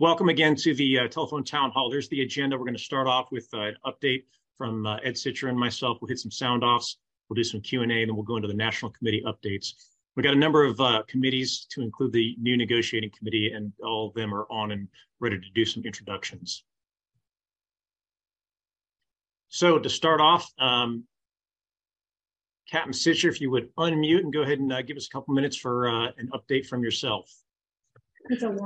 Welcome again to the uh, telephone town hall. There's the agenda. We're going to start off with uh, an update from uh, Ed Sicher and myself. We'll hit some sound offs. We'll do some Q and A, and then we'll go into the national committee updates. We've got a number of uh, committees to include the new negotiating committee, and all of them are on and ready to do some introductions. So to start off, um, Captain Sicher, if you would unmute and go ahead and uh, give us a couple minutes for uh, an update from yourself.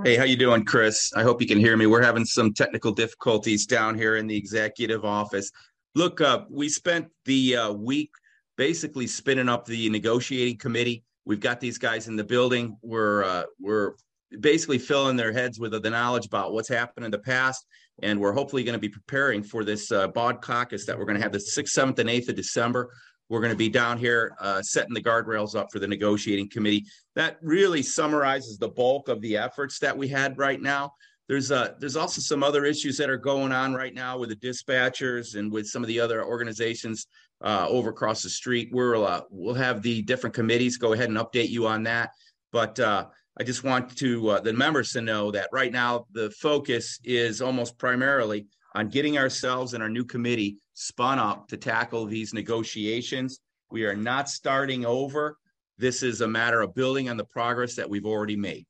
Hey, how you doing, Chris? I hope you can hear me. We're having some technical difficulties down here in the executive office. Look, uh, we spent the uh, week basically spinning up the negotiating committee. We've got these guys in the building. We're uh, we're basically filling their heads with the knowledge about what's happened in the past, and we're hopefully going to be preparing for this uh, BOD caucus that we're going to have the sixth, seventh, and eighth of December. We're going to be down here uh, setting the guardrails up for the negotiating committee. That really summarizes the bulk of the efforts that we had right now. There's uh, there's also some other issues that are going on right now with the dispatchers and with some of the other organizations uh, over across the street. We'll uh, we'll have the different committees go ahead and update you on that. But uh, I just want to uh, the members to know that right now the focus is almost primarily on getting ourselves and our new committee spun up to tackle these negotiations. We are not starting over. This is a matter of building on the progress that we've already made.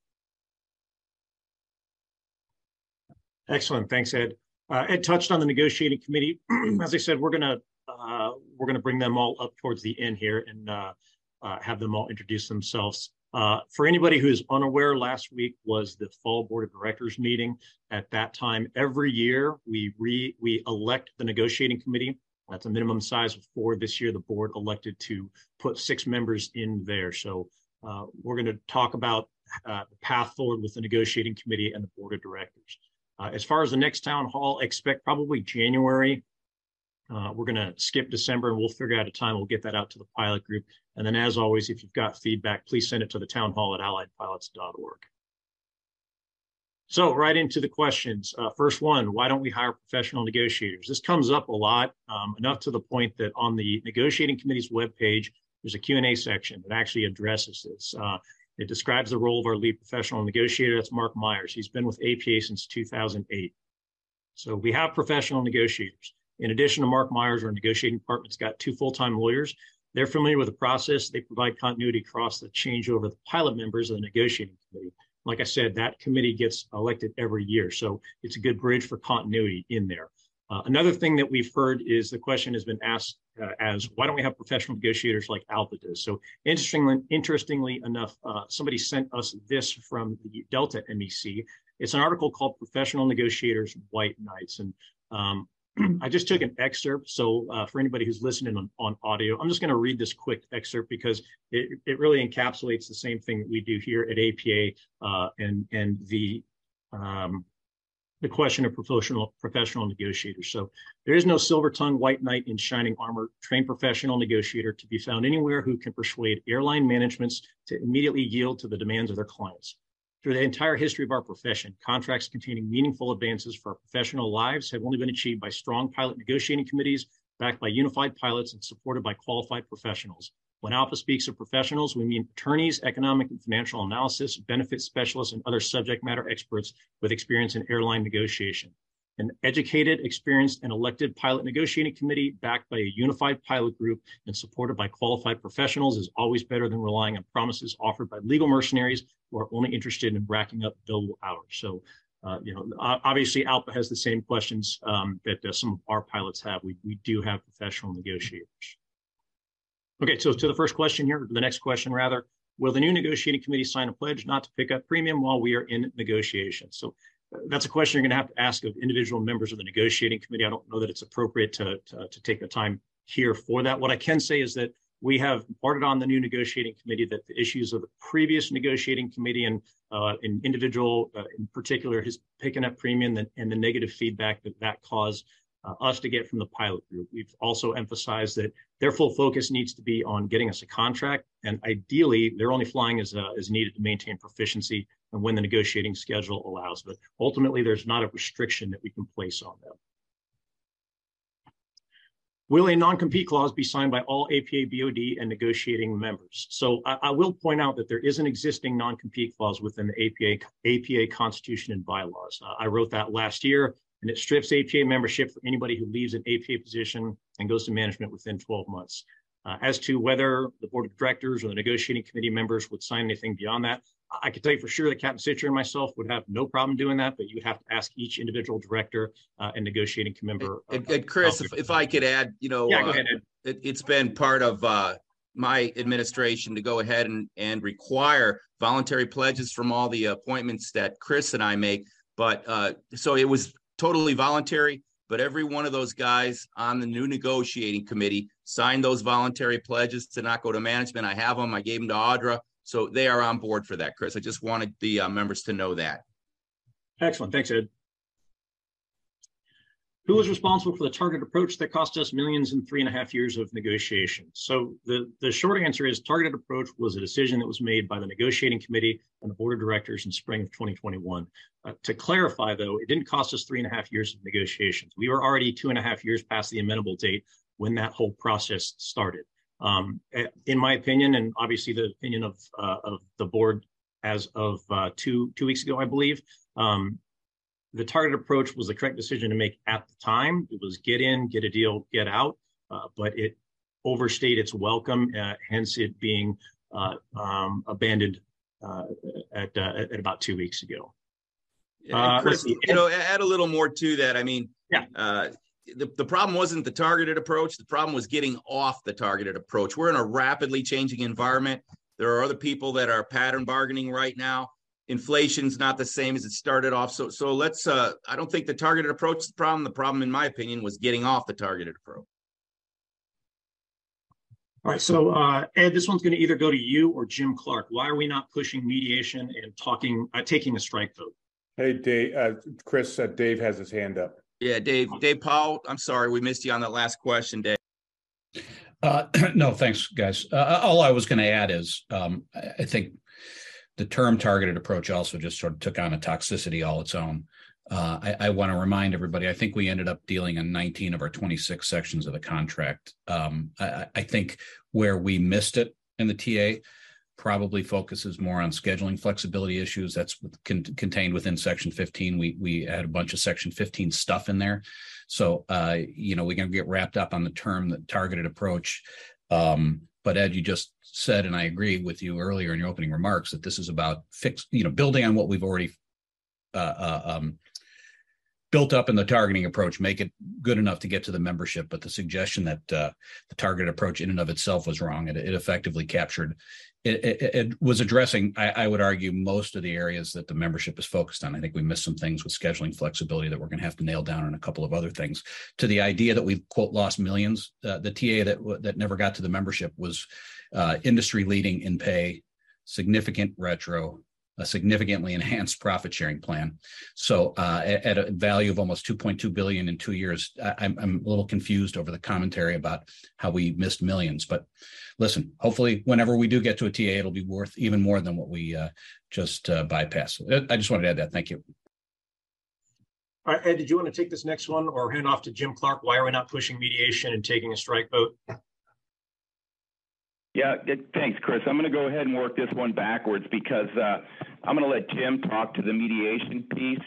Excellent. Thanks, Ed. Uh, Ed touched on the negotiating committee. As I said, we're gonna uh, we're gonna bring them all up towards the end here and uh, uh have them all introduce themselves. Uh, for anybody who's unaware, last week was the fall board of directors meeting. At that time, every year we re we elect the negotiating committee. That's a minimum size of four. This year, the board elected to put six members in there. So uh, we're going to talk about uh, the path forward with the negotiating committee and the board of directors. Uh, as far as the next town hall, expect probably January uh, we're going to skip December and we'll figure out a time. We'll get that out to the pilot group. And then, as always, if you've got feedback, please send it to the town hall at alliedpilots.org. So, right into the questions. Uh, first one Why don't we hire professional negotiators? This comes up a lot, um, enough to the point that on the negotiating committee's webpage, there's a Q&A section that actually addresses this. Uh, it describes the role of our lead professional negotiator. That's Mark Myers. He's been with APA since 2008. So, we have professional negotiators. In addition to Mark Myers, our negotiating department's got two full-time lawyers. They're familiar with the process. They provide continuity across the changeover of the pilot members of the negotiating committee. Like I said, that committee gets elected every year. So it's a good bridge for continuity in there. Uh, another thing that we've heard is the question has been asked uh, as why don't we have professional negotiators like ALPA does? So interestingly, interestingly enough, uh, somebody sent us this from the Delta MEC. It's an article called "Professional Negotiators White Knights," and um, I just took an excerpt. So uh, for anybody who's listening on, on audio, I'm just going to read this quick excerpt because it, it really encapsulates the same thing that we do here at APA uh, and and the um, the question of professional professional negotiators. So there is no silver tongue white knight in shining armor, trained professional negotiator to be found anywhere who can persuade airline managements to immediately yield to the demands of their clients. Through the entire history of our profession, contracts containing meaningful advances for our professional lives have only been achieved by strong pilot negotiating committees backed by unified pilots and supported by qualified professionals. When ALPA speaks of professionals, we mean attorneys, economic and financial analysis, benefit specialists, and other subject matter experts with experience in airline negotiation. An educated, experienced, and elected pilot negotiating committee backed by a unified pilot group and supported by qualified professionals is always better than relying on promises offered by legal mercenaries who are only interested in racking up billable hours. So, uh, you know, obviously ALPA has the same questions um, that uh, some of our pilots have. We, we do have professional negotiators. Okay, so to the first question here, the next question rather, will the new negotiating committee sign a pledge not to pick up premium while we are in negotiations? So that's a question you're going to have to ask of individual members of the negotiating committee. I don't know that it's appropriate to, to, to take the time here for that. What I can say is that we have imparted on the new negotiating committee that the issues of the previous negotiating committee and uh, an individual uh, in particular has taken up premium and, and the negative feedback that that caused uh, us to get from the pilot group. We've also emphasized that their full focus needs to be on getting us a contract, and ideally, they're only flying as, uh, as needed to maintain proficiency and when the negotiating schedule allows. But ultimately, there's not a restriction that we can place on them. will a non-compete clause be signed by all APA BOD and negotiating members? So I, I, will point out that there is an existing non-compete clause within the APA, APA Constitution and bylaws. Uh, I wrote that last year, and it strips APA membership for anybody who leaves an APA position and goes to management within 12 months. Uh, as to whether the board of directors or the negotiating committee members would sign anything beyond that, I can tell you for sure that Captain Sicher and myself would have no problem doing that, but you would have to ask each individual director uh, and negotiating member. And, and Chris, if, if, I could add, you know, yeah, uh, ahead, it, has been part of uh, my administration to go ahead and, and require voluntary pledges from all the appointments that Chris and I make. But uh, so it was totally voluntary but every one of those guys on the new negotiating committee signed those voluntary pledges to not go to management. I have them. I gave them to Audra. So they are on board for that, Chris. I just wanted the uh, members to know that. Excellent. Thanks, Ed. Who was responsible for the targeted approach that cost us millions in three and a half years of negotiations? So the, the short answer is targeted approach was a decision that was made by the negotiating committee and the board of directors in spring of 2021. Uh, to clarify, though, it didn't cost us three and a half years of negotiations. We were already two and a half years past the amendable date when that whole process started. Um, eh, in my opinion, and obviously the opinion of uh, of the board as of uh, two two weeks ago, I believe, um, the target approach was the correct decision to make at the time. It was get in, get a deal, get out, uh, but it overstayed its welcome, uh, hence it being uh, um, abandoned uh, at, uh, at about two weeks ago. Uh, Chris, you know, add a little more to that. I mean, yeah. The, the problem wasn't the targeted approach. The problem was getting off the targeted approach. We're in a rapidly changing environment. There are other people that are pattern bargaining right now inflation's not the same as it started off. So so let's uh I don't think the targeted approach is the problem. The problem, in my opinion, was getting off the targeted approach. All right, so uh, Ed, this one's going to either go to you or Jim Clark. Why are we not pushing mediation and talking, uh, taking a strike vote? Hey, Dave, uh, Chris, uh, Dave has his hand up. Yeah, Dave, Dave Powell. I'm sorry we missed you on that last question, Dave. Uh, no, thanks, guys. Uh, all I was going to add is um, I think the term targeted approach also just sort of took on a toxicity all its own. Uh, I, I want to remind everybody. I think we ended up dealing on 19 of our 26 sections of the contract. Um, I, I, think where we missed it in the TA probably focuses more on scheduling flexibility issues. That's con- contained within Section 15. We we had a bunch of Section 15 stuff in there, so uh, you know going to get wrapped up on the term the targeted approach. Um, but Ed, you just said, and I agree with you earlier in your opening remarks, that this is about fix, you know, building on what we've already uh, uh, um, built up in the targeting approach, make it good enough to get to the membership. But the suggestion that uh, the target approach in and of itself was wrong, it, it effectively captured, it, it, it was addressing, I, I, would argue, most of the areas that the membership is focused on. I think we missed some things with scheduling flexibility that we're going to have to nail down and a couple of other things. To the idea that we've quote lost millions, uh, the TA that that never got to the membership was uh, industry leading in pay, significant retro, a significantly enhanced profit sharing plan. So uh, at, a value of almost 2.2 billion in two years, I, am I'm a little confused over the commentary about how we missed millions. But listen, hopefully, whenever we do get to a TA, it'll be worth even more than what we uh, just uh, bypass. I just wanted to add that. Thank you. All right, Ed, did you want to take this next one or hand off to Jim Clark? Why are we not pushing mediation and taking a strike vote? Yeah, thanks, Chris. I'm going to go ahead and work this one backwards because uh, I'm going to let Jim talk to the mediation piece.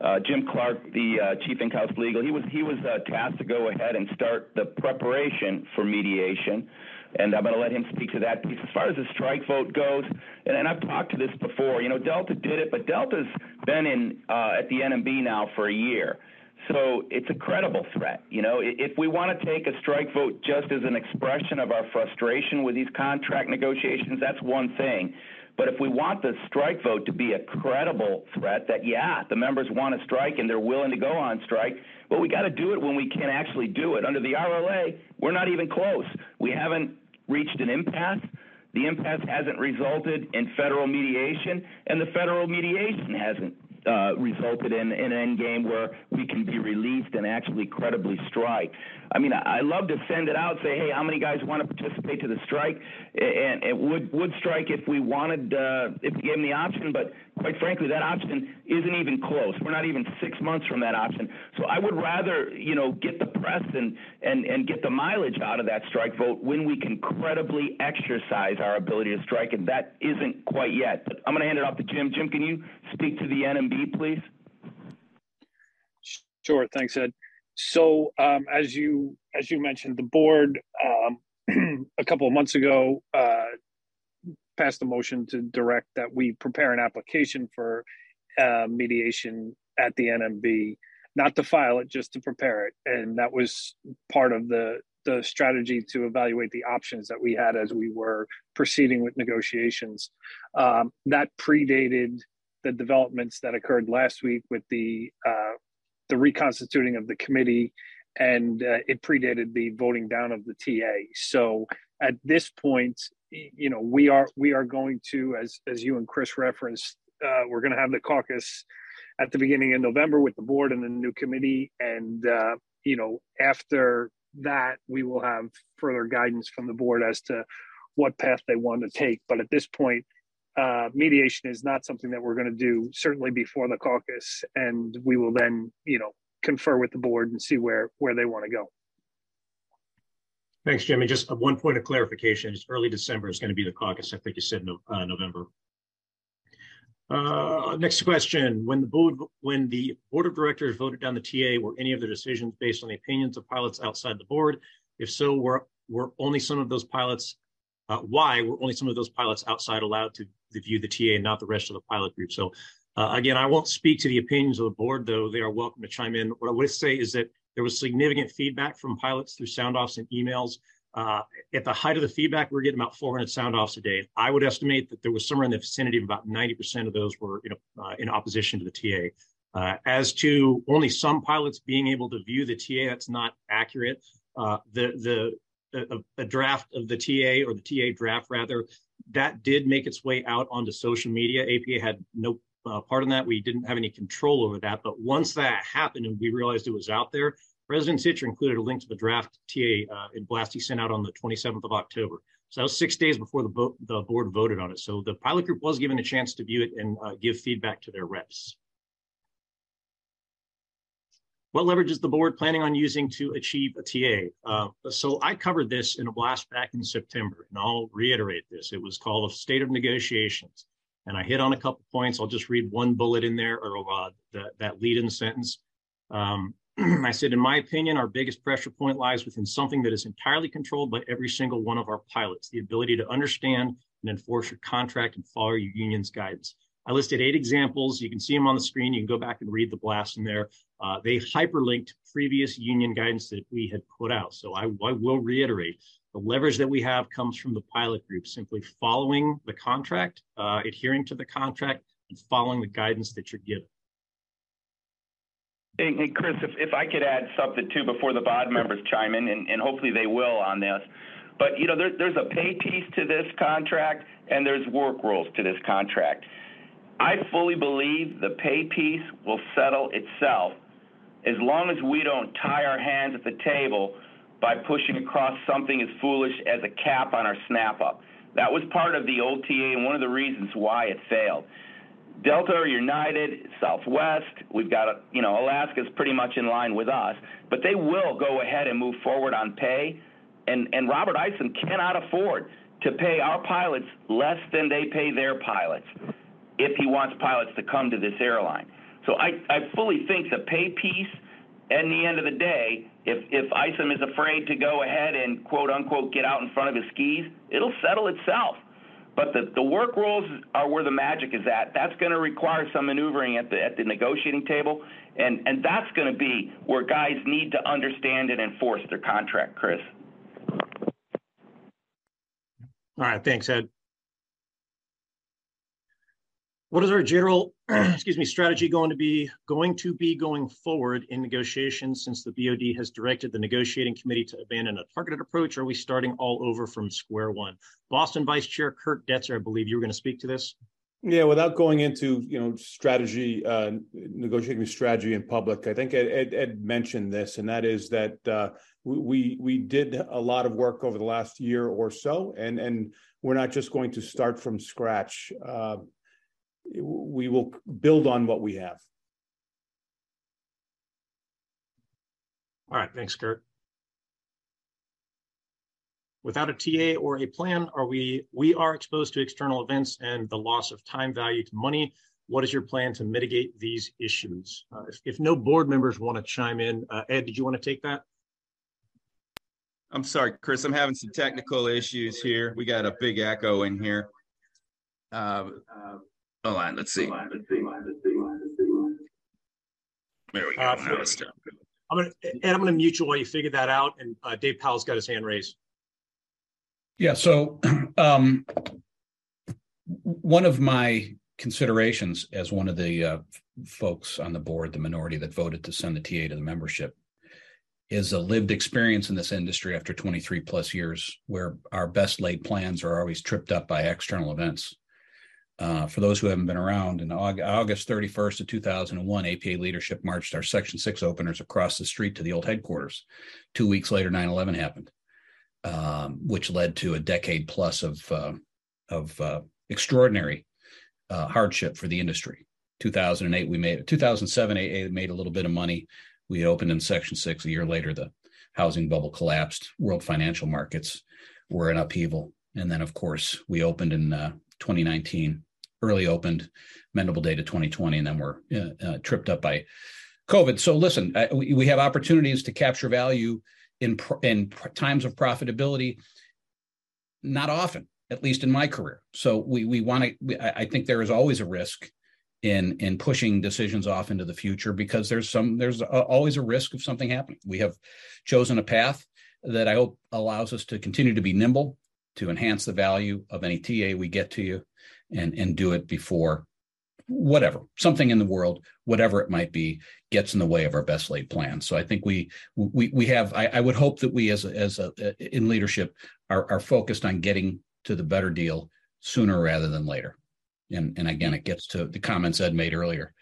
Uh, Jim Clark, the uh, chief in-house legal, he was he was tasked to go ahead and start the preparation for mediation, and I'm going to let him speak to that piece. As far as the strike vote goes, and, and I've talked to this before. You know, Delta did it, but Delta's been in at the NMB now for a year. So it's a credible threat. You know, if we want to take a strike vote just as an expression of our frustration with these contract negotiations, that's one thing. But if we want the strike vote to be a credible threat that, yeah, the members want to strike and they're willing to go on strike, but we got to do it when we can actually do it. Under the RLA, we're not even close. We haven't reached an impasse. The impasse hasn't resulted in federal mediation, and the federal mediation hasn't uh, resulted in, in an end game where we can be released and actually credibly strike. I mean, I, I love to send it out, say, hey, how many guys want to participate to the strike? And it would would strike if we wanted, uh, if we gave them the option. But quite frankly, that option isn't even close. We're not even six months from that option. So I would rather, you know, get the press and and and get the mileage out of that strike vote when we can credibly exercise our ability to strike, and that isn't quite yet. But I'm going to hand it off to Jim. Jim, can you speak to the NMB, please? Sure. Thanks, Ed. So um, as you as you mentioned, the board um, a couple of months ago uh, passed a motion to direct that we prepare an application for uh, mediation at the NMB, not to file it, just to prepare it, and that was part of the the strategy to evaluate the options that we had as we were proceeding with negotiations. Um, that predated the developments that occurred last week with the uh, the reconstituting of the committee, and uh, it predated the voting down of the TA. So at this point, you know, we are we are going to, as as you and Chris referenced, uh, we're going to have the caucus at the beginning of November with the board and the new committee, and uh, you know, after that, we will have further guidance from the board as to what path they want to take. But at this point, uh, mediation is not something that we're going to do certainly before the caucus, and we will then, you know, confer with the board and see where where they want to go. Thanks, Jimmy. Just one point of clarification: it's early December is going to be the caucus. I think you said no, uh, November. Uh, next question: When the board when the board of directors voted down the TA, were any of the decisions based on the opinions of pilots outside the board? If so, were were only some of those pilots uh, why were only some of those pilots outside allowed to, to view the TA and not the rest of the pilot group. So uh, again, I won't speak to the opinions of the board, though they are welcome to chime in. What I would say is that there was significant feedback from pilots through sound offs and emails. Uh, at the height of the feedback, we are getting about 400 sound offs a day. I would estimate that there was somewhere in the vicinity of about 90% of those were you know, uh, in opposition to the TA. Uh, as to only some pilots being able to view the TA, that's not accurate. Uh, the the a, a, draft of the TA or the TA draft rather that did make its way out onto social media. APA had no uh, part in that. We didn't have any control over that. But once that happened and we realized it was out there, President Sicher included a link to the draft TA uh, in blast he sent out on the 27th of October. So that was six days before the, bo- the board voted on it. So the pilot group was given a chance to view it and uh, give feedback to their reps. What leverage is the board planning on using to achieve a TA? Uh, so I covered this in a blast back in September, and I'll reiterate this. It was called a state of negotiations. And I hit on a couple points. I'll just read one bullet in there or uh, that, that lead in sentence. Um, I said, in my opinion, our biggest pressure point lies within something that is entirely controlled by every single one of our pilots the ability to understand and enforce your contract and follow your union's guidance. I listed eight examples. You can see them on the screen. You can go back and read the blast in there. Uh, they hyperlinked previous union guidance that we had put out. So I, I, will reiterate the leverage that we have comes from the pilot group, simply following the contract, uh, adhering to the contract, and following the guidance that you're given. Hey, hey Chris, if, if I could add something too before the BOD members chime in, and, and hopefully they will on this. But you know, there, there's a pay piece to this contract, and there's work rules to this contract. I fully believe the pay piece will settle itself as long as we don't tie our hands at the table by pushing across something as foolish as a cap on our snap up. That was part of the old TA and one of the reasons why it failed. Delta or United, Southwest, we've got, you know, Alaska's pretty much in line with us, but they will go ahead and move forward on pay. And, and Robert Isom cannot afford to pay our pilots less than they pay their pilots if he wants pilots to come to this airline. So I, I fully think the pay piece, in the end of the day, if if Isom is afraid to go ahead and quote unquote get out in front of his skis, it'll settle itself. But the, the work rules are where the magic is at. That's going to require some maneuvering at the at the negotiating table, and and that's going to be where guys need to understand and enforce their contract. Chris. All right, thanks, Ed. What is our general, excuse me, strategy going to be going to be going forward in negotiations since the BOD has directed the negotiating committee to abandon a targeted approach? Are we starting all over from square one? Boston Vice Chair Kurt Detzer, I believe you were going to speak to this. Yeah, without going into you know strategy, uh, negotiating strategy in public, I think Ed, Ed, Ed mentioned this, and that is that uh, we we did a lot of work over the last year or so, and and we're not just going to start from scratch. Uh, we will build on what we have. All right. Thanks, Kurt. Without a TA or a plan, are we we are exposed to external events and the loss of time value to money. What is your plan to mitigate these issues? Uh, if, if, no board members want to chime in, uh, Ed, did you want to take that? I'm sorry, Chris. I'm having some technical issues here. We got a big echo in here. Uh, hold on. Let's see. There we go. Uh, I'm gonna and I'm gonna mute you while you figure that out. And uh, Dave Powell's got his hand raised. Yeah. So um, one of my considerations as one of the uh, folks on the board, the minority that voted to send the TA to the membership, is a lived experience in this industry after 23 plus years, where our best laid plans are always tripped up by external events. Uh, for those who haven't been around, in August 31st of 2001, APA leadership marched our Section 6 openers across the street to the old headquarters. Two weeks later, 9 11 happened, um, which led to a decade plus of, uh, of uh, extraordinary uh, hardship for the industry. 2008, we made 2007, AA made a little bit of money. We opened in Section 6. A year later, the housing bubble collapsed. World financial markets were in upheaval. And then, of course, we opened in uh, 2019 early opened, mendable data 2020, and then we're uh, uh, tripped up by COVID. So listen, we, we have opportunities to capture value in in times of profitability. Not often, at least in my career. So we we want to. I think there is always a risk in in pushing decisions off into the future because there's some there's a, always a risk of something happening. We have chosen a path that I hope allows us to continue to be nimble, to enhance the value of any TA we get to you, and and do it before whatever something in the world whatever it might be gets in the way of our best laid plans so i think we we we have i, I would hope that we as a, as a in leadership are, are focused on getting to the better deal sooner rather than later. And and again it gets to the comments ed made earlier.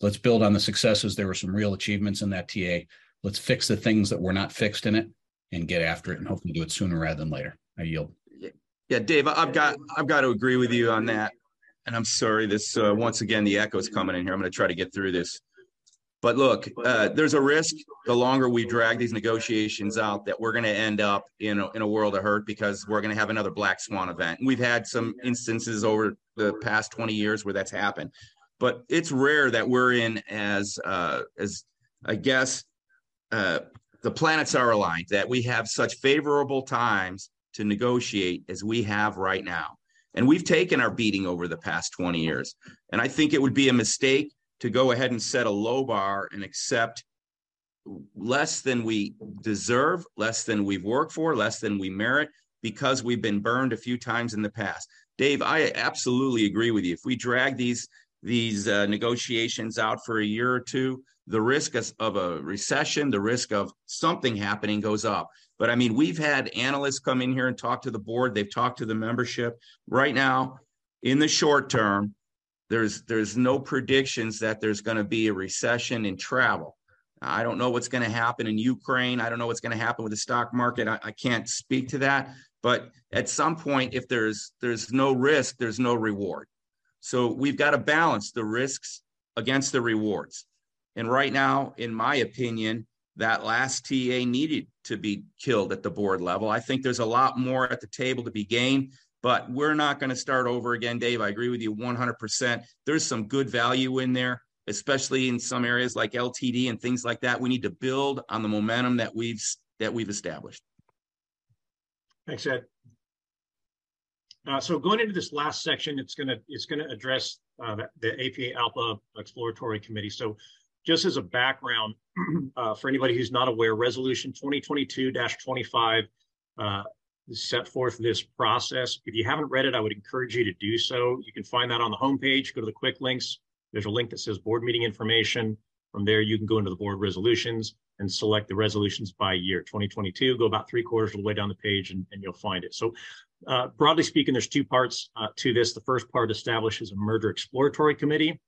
Let's build on the successes. There were some real achievements in that ta let's fix the things that were not fixed in it and get after it and hopefully do it sooner rather than later. I yield yeah, Dave, I've got I've got to agree with you on that. And I'm sorry, this uh, once again the echo's coming in here. I'm going to try to get through this. But look, uh, there's a risk the longer we drag these negotiations out that we're going to end up in a, in a world of hurt because we're going to have another black swan event. And we've had some instances over the past 20 years where that's happened, but it's rare that we're in as uh, as I guess uh, the planets are aligned that we have such favorable times to negotiate as we have right now. And we've taken our beating over the past 20 years. And I think it would be a mistake to go ahead and set a low bar and accept less than we deserve, less than we've worked for, less than we merit because we've been burned a few times in the past. Dave, I absolutely agree with you. If we drag these these uh, negotiations out for a year or two, the risk of a recession, the risk of something happening goes up. But I mean, we've had analysts come in here and talk to the board. They've talked to the membership. Right now, in the short term, there's there's no predictions that there's going to be a recession in travel. I don't know what's going to happen in Ukraine. I don't know what's going to happen with the stock market. I, I can't speak to that. But at some point, if there's there's no risk, there's no reward. So we've got to balance the risks against the rewards. And right now, in my opinion, that last TA needed to be killed at the board level. I think there's a lot more at the table to be gained, but we're not going to start over again, Dave. I agree with you 100%. There's some good value in there, especially in some areas like LTD and things like that. We need to build on the momentum that we've that we've established. Thanks, Ed. Uh, so going into this last section, it's going to it's going to address uh, the, APA ALPA Exploratory Committee. So just as a background, uh, for anybody who's not aware, Resolution 2022-25 uh, set forth this process. If you haven't read it, I would encourage you to do so. You can find that on the homepage. Go to the quick links. There's a link that says board meeting information. From there, you can go into the board resolutions and select the resolutions by year 2022. Go about three quarters of the way down the page and, and you'll find it. So uh, broadly speaking, there's two parts uh, to this. The first part establishes a merger exploratory committee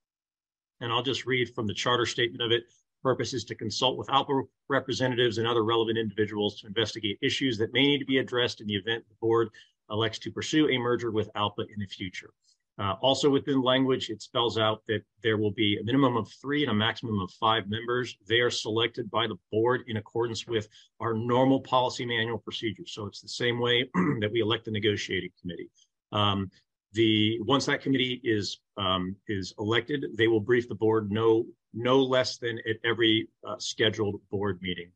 and I'll just read from the charter statement of it. Purpose is to consult with ALPA representatives and other relevant individuals to investigate issues that may need to be addressed in the event the board elects to pursue a merger with ALPA in the future. Uh, also within language, it spells out that there will be a minimum of three and a maximum of five members. They are selected by the board in accordance with our normal policy manual procedures. So it's the same way that we elect the negotiating committee. Um, the once that committee is um, is elected, they will brief the board no no less than at every uh, scheduled board meeting.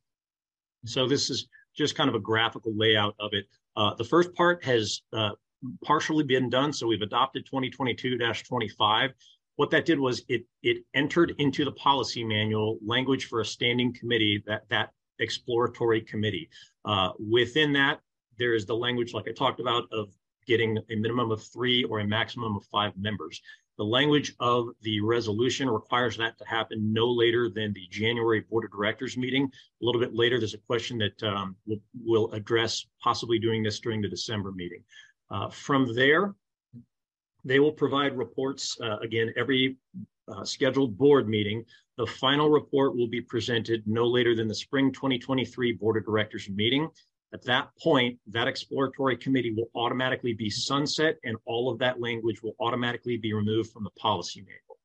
So this is just kind of a graphical layout of it. Uh, the first part has uh, partially been done. So we've adopted 2022-25. What that did was it it entered into the policy manual language for a standing committee that that exploratory committee. Uh, within that, there is the language like I talked about of getting a minimum of three or a maximum of five members. The language of the resolution requires that to happen no later than the January Board of Directors meeting. A little bit later, there's a question that um, we'll, we'll, address possibly doing this during the December meeting. Uh, from there, they will provide reports uh, again every uh, scheduled board meeting. The final report will be presented no later than the spring 2023 Board of Directors meeting. At that point, that exploratory committee will automatically be sunset and all of that language will automatically be removed from the policy manual.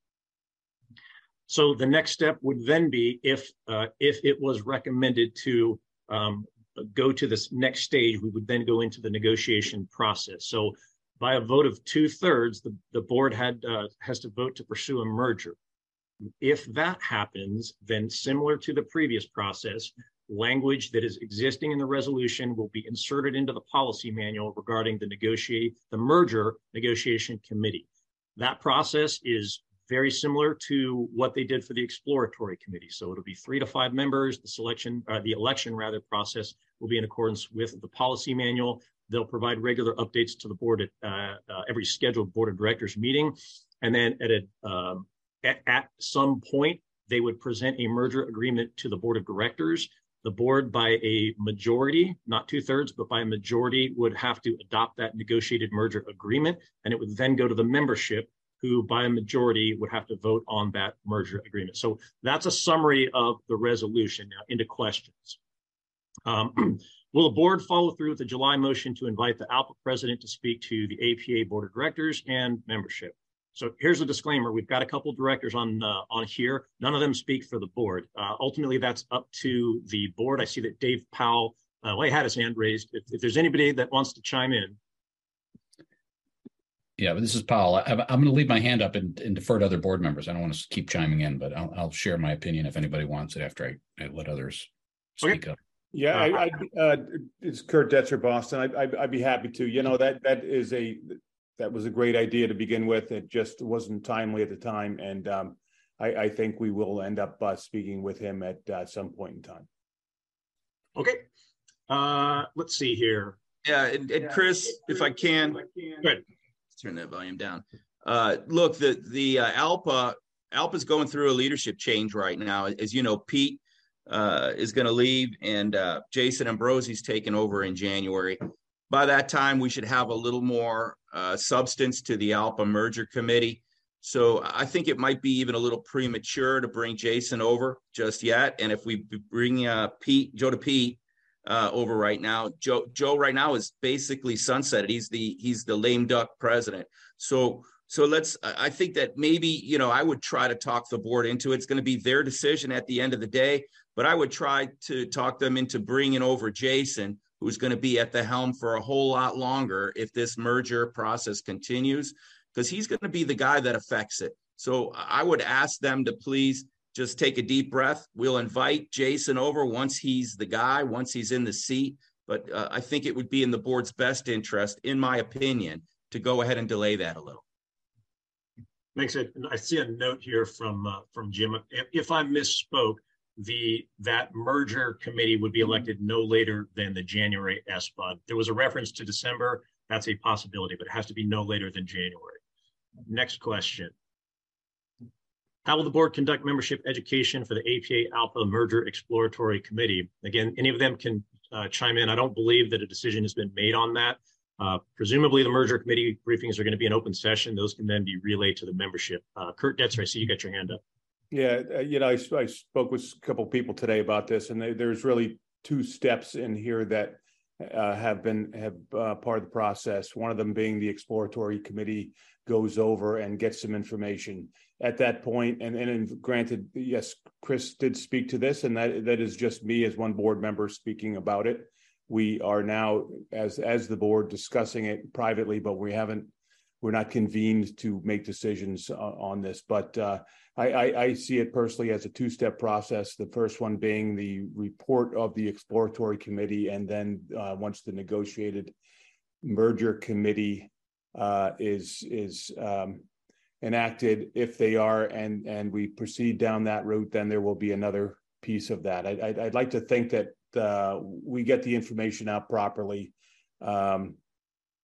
So the next step would then be if uh, if it was recommended to um, go to this next stage, we would then go into the negotiation process. So by a vote of two thirds, the, the board had uh, has to vote to pursue a merger. If that happens, then similar to the previous process, language that is existing in the resolution will be inserted into the policy manual regarding the negotiate the merger negotiation committee. That process is very similar to what they did for the exploratory committee. So it'll be three to five members. The selection, uh, the election rather, process will be in accordance with the policy manual. They'll provide regular updates to the board at uh, uh, every scheduled board of directors meeting, and then um, at, at some point they would present a merger agreement to the board of directors. The board, by a majority, not two thirds, but by a majority, would have to adopt that negotiated merger agreement, and it would then go to the membership who by a majority would have to vote on that merger agreement. So that's a summary of the resolution. Now into questions. Um, will the board follow through with the July motion to invite the ALPA president to speak to the APA board of directors and membership? So here's a disclaimer. We've got a couple directors on uh, on here. None of them speak for the board. Uh, ultimately, that's up to the board. I see that Dave Powell, uh, well, he had his hand raised. If, if there's anybody that wants to chime in, yeah, but this is Powell. I, am going to leave my hand up and, and, defer to other board members. I don't want to keep chiming in, but I'll, I'll share my opinion if anybody wants it after I, I let others speak okay. up. Yeah, I, I, uh, it's Kurt Detzer, Boston. I, would be happy to. You know that that is a that was a great idea to begin with. It just wasn't timely at the time, and um, I, I, think we will end up uh, speaking with him at uh, some point in time. Okay, uh, let's see here. Yeah, and, and Chris, if I can, good turn that volume down. Uh, look, the the uh, ALPA ALPA's going through a leadership change right now. As you know, Pete uh, is going to leave, and uh, Jason Ambrosi's taking over in January. By that time, we should have a little more substance to the ALPA merger committee. So I think it might be even a little premature to bring Jason over just yet. And if we bring uh, Pete, Joe DePete, uh, over right now. Joe Joe right now is basically sunsetted. He's the he's the lame duck president. So so let's I think that maybe you know I would try to talk the board into it. It's going to be their decision at the end of the day, but I would try to talk them into bringing over Jason, who's going to be at the helm for a whole lot longer if this merger process continues, because he's going to be the guy that affects it. So I would ask them to please just take a deep breath. We'll invite Jason over once he's the guy, once he's in the seat. But uh, I think it would be in the board's best interest, in my opinion, to go ahead and delay that a little. It. I see a note here from uh, from Jim. If, if I misspoke, the that merger committee would be elected no later than the January SBOD. There was a reference to December. That's a possibility, but it has to be no later than January. Next question. How will the board conduct membership education for the APA ALPA Merger Exploratory Committee? Again, any of them can uh, chime in. I don't believe that a decision has been made on that. Uh, presumably, the merger committee briefings are going to be an open session. Those can then be relayed to the membership. Uh, Kurt Detzer, I see you got your hand up. Yeah, uh, you know, I, I spoke with a couple people today about this, and they, there's really two steps in here that uh, have been have uh, part of the process. One of them being the exploratory committee goes over and gets some information at that point. And and granted, yes, Chris did speak to this, and that that is just me as one board member speaking about it. We are now as as the board discussing it privately, but we haven't we're not convened to make decisions uh, on this. But uh, I, I, I, see it personally as a two step process. The first one being the report of the exploratory committee, and then uh, once the negotiated merger committee uh, is is um, enacted, if they are, and and we proceed down that route, then there will be another piece of that. I, would like to think that uh, we get the information out properly. Um,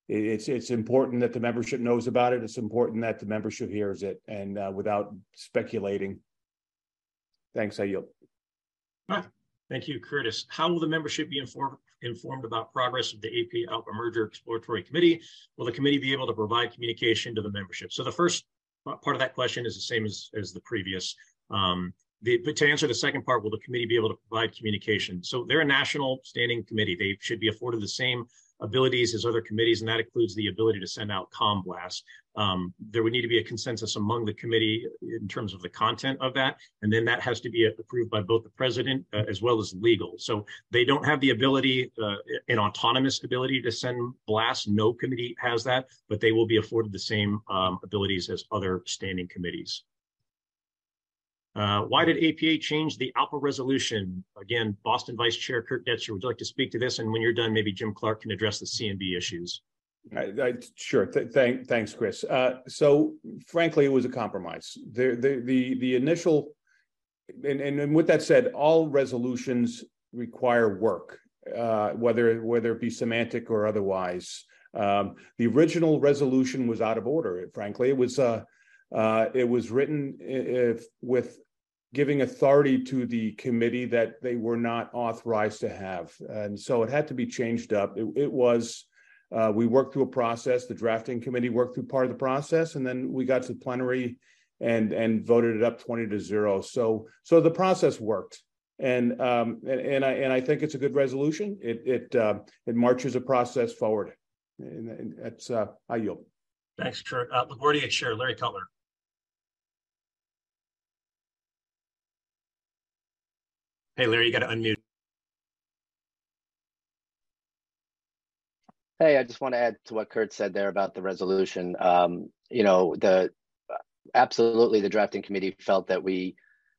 it's it's important that the membership knows about it. It's important that the membership hears it, and uh, without speculating. Thanks, I yield. Thank you, Curtis. How will the membership be informed informed about progress of the AP ALPA merger exploratory committee? Will the committee be able to provide communication to the membership? So the first part of that question is the same as as the previous. Um, the, but to answer the second part, will the committee be able to provide communication? So they're a national standing committee. They should be afforded the same abilities as other committees, and that includes the ability to send out com blasts. Um, there would need to be a consensus among the committee in terms of the content of that, and then that has to be approved by both the president uh, as well as legal. So they don't have the ability, uh, an autonomous ability to send blasts. No committee has that, but they will be afforded the same um, abilities as other standing committees. Uh, why did APA change the ALPA resolution? Again, Boston Vice Chair Kurt Detzer, would you like to speak to this? And when you're done, maybe Jim Clark can address the CMB issues. I, I, sure. Th- thank, thanks, Chris. Uh, so, frankly, it was a compromise. The the the, the initial, and, and, and with that said, all resolutions require work, uh, whether whether it be semantic or otherwise. Um, the original resolution was out of order. Frankly, it was uh, uh, it was written if, with giving authority to the committee that they were not authorized to have. And so it had to be changed up. It, it was, uh, we worked through a process, the drafting committee worked through part of the process, and then we got to plenary and and voted it up 20 to 0. So so the process worked. And um, and, and I and I think it's a good resolution. It it uh, it marches a process forward. And, and that's uh, I yield. Thanks, Kurt. Uh, LaGuardia Chair Larry Cutler. Hey, Larry, you got to unmute. Hey, I just want to add to what Kurt said there about the resolution. Um, you know, the absolutely the drafting committee felt that we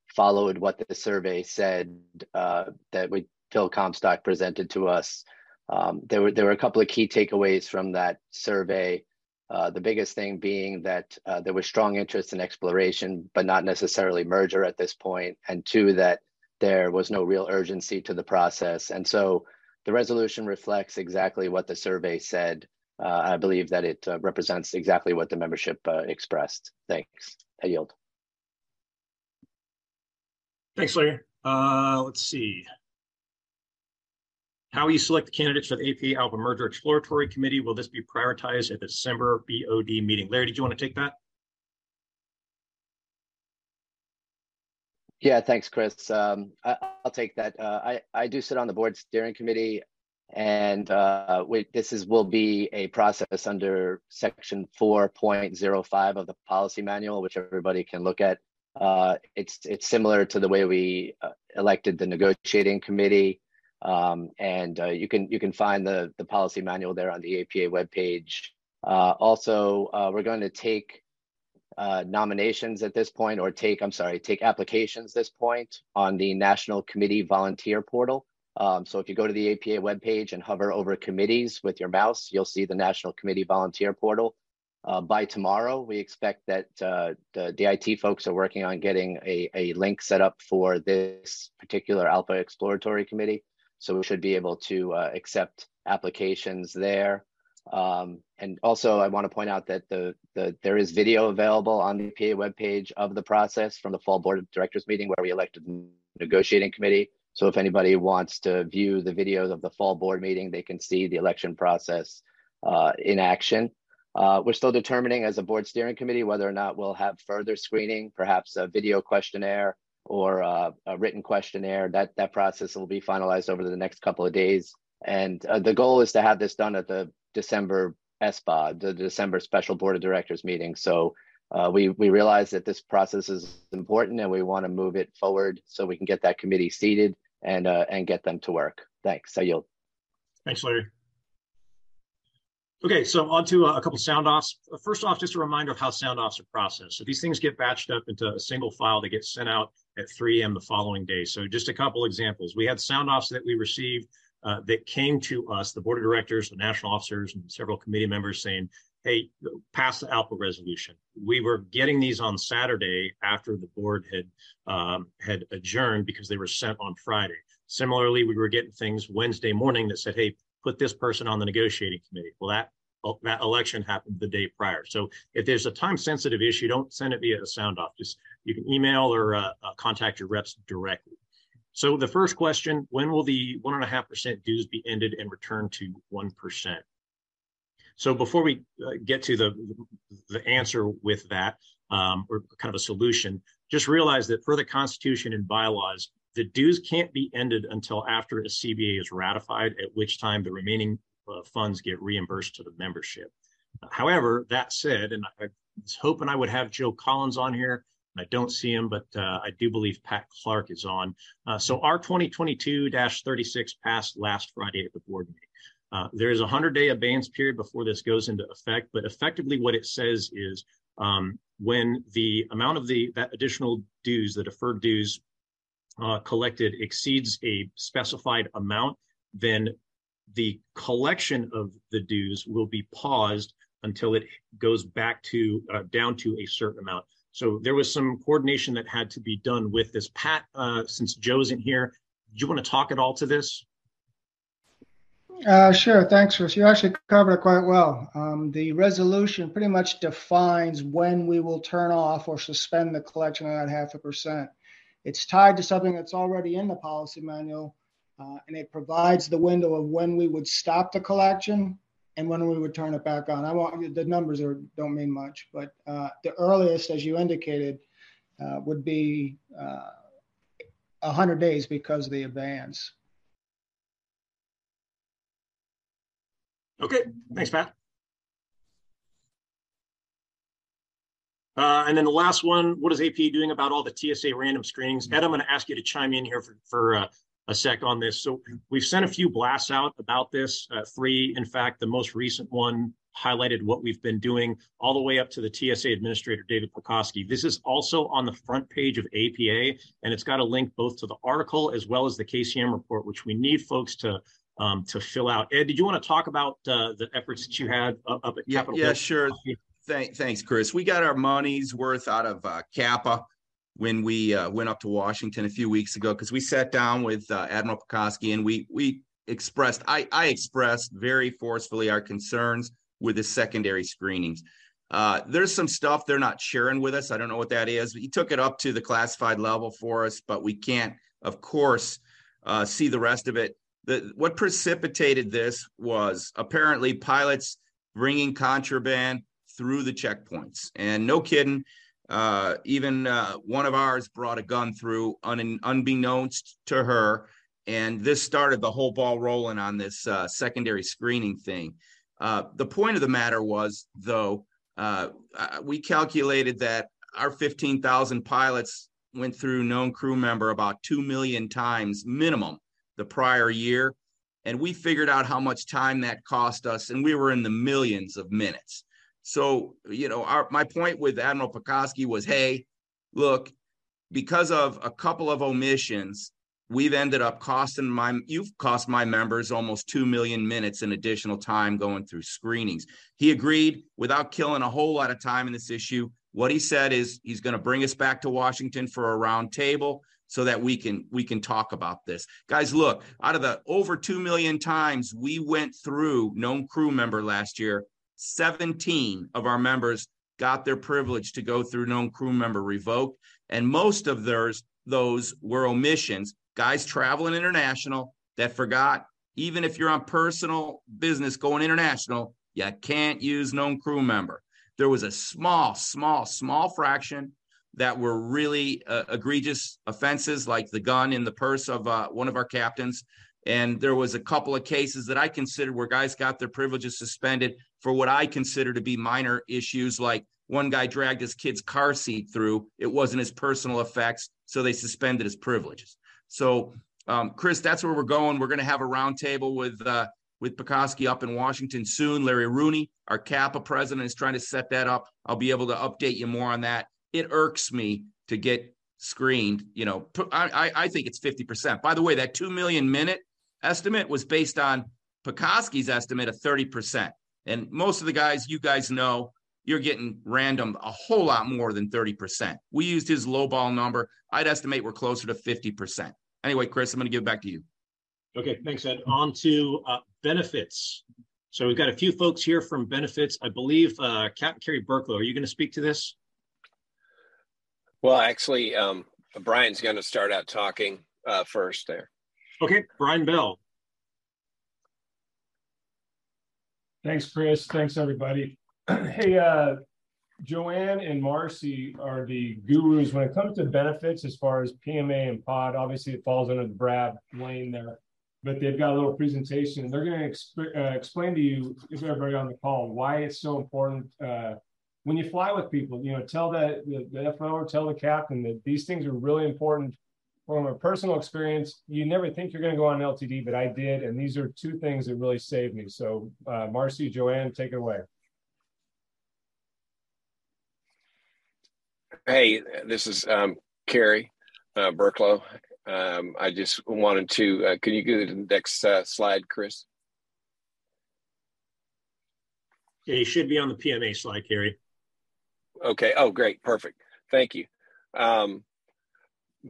followed what the survey said uh, that we Phil Comstock presented to us. Um, there were there were a couple of key takeaways from that survey. Uh, the biggest thing being that uh, there was strong interest in exploration, but not necessarily merger at this point, and two that there was no real urgency to the process. And so the resolution reflects exactly what the survey said. Uh, I believe that it uh, represents exactly what the membership uh, expressed. Thanks. I yield. Thanks, Larry. Uh, let's see. How you select the candidates for the AP ALPA Merger Exploratory Committee? Will this be prioritized at the December BOD meeting? Larry, did you want to take that? Yeah, thanks, Chris. Um, I, will take that. Uh, I I do sit on the board steering committee, and uh, we, this is will be a process under section four point zero five of the policy manual, which everybody can look at. Uh, it's it's similar to the way we uh, elected the negotiating committee, um, and uh, you can you can find the the policy manual there on the APA webpage. Uh, also, we're going to take uh, nominations at this point or take, I'm sorry, take applications this point on the National Committee Volunteer Portal. Um, so if you go to the APA webpage and hover over committees with your mouse, you'll see the National Committee Volunteer Portal. Uh, by tomorrow, we expect that uh, the, the IT folks are working on getting a, a link set up for this particular ALPA Exploratory Committee. So we should be able to uh, accept applications there. Um, and also, I want to point out that the, the there is video available on the PA webpage of the process from the fall board of directors meeting where we elected the negotiating committee. So if anybody wants to view the videos of the fall board meeting, they can see the election process uh, in action. Uh, we're still determining as a board steering committee whether or not we'll have further screening, perhaps a video questionnaire or uh, a written questionnaire. That that process will be finalized over the next couple of days And uh, the goal is to have this done at the December SBOD, the December Special Board of Directors meeting. So uh, we we realize that this process is important, and we want to move it forward so we can get that committee seated and uh, and get them to work. Thanks. I yield. Thanks, Larry. Okay, so on to a couple sound offs. First off, just a reminder of how sound offs are processed. So these things get batched up into a single file that gets sent out at 3 a.m. the following day. So just a couple examples. We had sound offs that we received uh, that came to us, the board of directors, the national officers, and several committee members saying, hey, pass the ALPA resolution. We were getting these on Saturday after the board had um, had adjourned because they were sent on Friday. Similarly, we were getting things Wednesday morning that said, hey, put this person on the negotiating committee. Well, that that election happened the day prior. So if there's a time sensitive issue, don't send it via a sound off. Just you can email or uh, uh, contact your reps directly. So the first question, when will the one and a half percent dues be ended and returned to 1%? So before we uh, get to the, the answer with that, um, or kind of a solution, just realize that for the Constitution and bylaws, the dues can't be ended until after a CBA is ratified, at which time the remaining uh, funds get reimbursed to the membership. However, that said, and I was hoping I would have Joe Collins on here. I don't see him, but uh, I do believe Pat Clark is on. Uh, so our 2022-36 passed last Friday at the board meeting. Uh, there is a 100-day abeyance period before this goes into effect, but effectively what it says is um, when the amount of the that additional dues, the deferred dues uh, collected exceeds a specified amount, then the collection of the dues will be paused until it goes back to uh, down to a certain amount. So there was some coordination that had to be done with this. Pat, uh, since Joe isn't here, do you want to talk at all to this? Uh, sure. Thanks, Chris. You actually covered it quite well. Um, the resolution pretty much defines when we will turn off or suspend the collection of that half a percent. It's tied to something that's already in the policy manual, uh, and it provides the window of when we would stop the collection and when we would turn it back on. I want the numbers are don't mean much, but uh, the earliest, as you indicated, uh, would be uh, 100 days because of the abeyance. Okay, thanks, Pat. Uh, and then the last one, what is AP doing about all the TSA random screenings? Ed, I'm going to ask you to chime in here for, for uh, a sec on this. So we've sent a few blasts out about this. Uh, three, in fact, the most recent one highlighted what we've been doing all the way up to the TSA administrator, David Pekoske. This is also on the front page of APA, and it's got a link both to the article as well as the KCM report, which we need folks to um, to fill out. Ed, did you want to talk about uh, the efforts that you had up, up at Capitol? Yeah, yeah sure. Thank, thanks, Chris. We got our money's worth out of uh, CAPA when we uh, went up to Washington a few weeks ago because we sat down with uh, Admiral Pekoske and we we expressed I, I expressed very forcefully our concerns with the secondary screenings. Uh, there's some stuff they're not sharing with us. I don't know what that is. He took it up to the classified level for us, but we can't, of course, uh, see the rest of it. The, what precipitated this was apparently pilots bringing contraband through the checkpoints. And no kidding, uh, even uh, one of ours brought a gun through un- unbeknownst to her. And this started the whole ball rolling on this uh, secondary screening thing. Uh, the point of the matter was, though, uh, we calculated that our 15,000 pilots went through known crew member about 2 million times minimum the prior year. And we figured out how much time that cost us, and we were in the millions of minutes. So, you know, our, my point with Admiral Pekoske was hey, look, because of a couple of omissions, we've ended up costing my you've cost my members almost 2 million minutes in additional time going through screenings. He agreed without killing a whole lot of time in this issue. What he said is he's going to bring us back to washington for a round table so that we can we can talk about this. Guys look out of the over 2 million times we went through known crew member last year 17 of our members got their privilege to go through known crew member revoked, and most of theirs those were omissions. Guys traveling international that forgot, even if you're on personal business going international, you can't use known crew member. There was a small, small, small fraction that were really uh, egregious offenses, like the gun in the purse of uh, one of our captains, And there was a couple of cases that I considered where guys got their privileges suspended for what I consider to be minor issues, like one guy dragged his kid's car seat through. It wasn't his personal effects, so they suspended his privileges. So, um, Chris, that's where we're going. We're going to have a roundtable with uh, with Pekoske up in Washington soon. Larry Rooney, our CAPA president, is trying to set that up. I'll be able to update you more on that. It irks me to get screened. You know, I, I think it's 50%. By the way, that 2 million minute estimate was based on Pekoske's estimate of 30%. And most of the guys you guys know, you're getting random a whole lot more than 30%. We used his low ball number. I'd estimate we're closer to 50%. Anyway, Chris, I'm going to give it back to you. Okay, thanks, Ed. On to uh, benefits. So we've got a few folks here from benefits. I believe uh, Captain Kerry Burklow, are you going to speak to this? Well, actually, um, Brian's going to start out talking uh, first there. Okay, Brian Bell. Thanks, Chris. Thanks, everybody. hey, uh, Joanne and Marcy are the gurus when it comes to benefits as far as PMA and pod. Obviously, it falls under the Brad lane there, but they've got a little presentation. They're going to exp- uh, explain to you, if everybody on the call, why it's so important uh, when you fly with people. You know, tell the, the, the FO, tell the captain that these things are really important from a personal experience, you never think you're going to go on LTD, but I did. And these are two things that really saved me. So, uh, Marcy, Joanne, take it away. Hey, this is um, Carrie uh, Burklow. Um, I just wanted to, uh, can you go to the next uh, slide, Chris? Yeah, you should be on the PMA slide, Carrie. Okay. Oh, great. Perfect. Thank you. Um,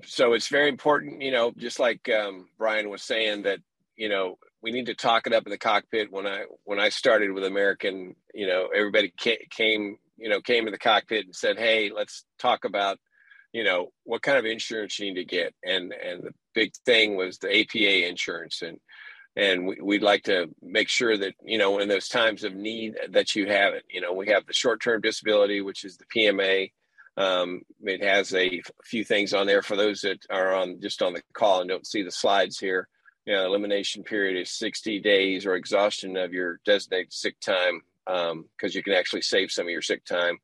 so it's very important, you know, just like um, Brian was saying that, you know, we need to talk it up in the cockpit. When I when I started with American, you know, everybody came, you know, came to the cockpit and said, "Hey, let's talk about, you know, what kind of insurance you need to get." And and the big thing was the APA insurance, and and we, would like to make sure that you know in those times of need that you have it. You know, we have the short term disability, which is the PMA um, it has a few things on there for those that are on just on the call and don't see the slides here. You know, elimination period is 60 days or exhaustion of your designated sick time because um, you can actually save some of your sick time.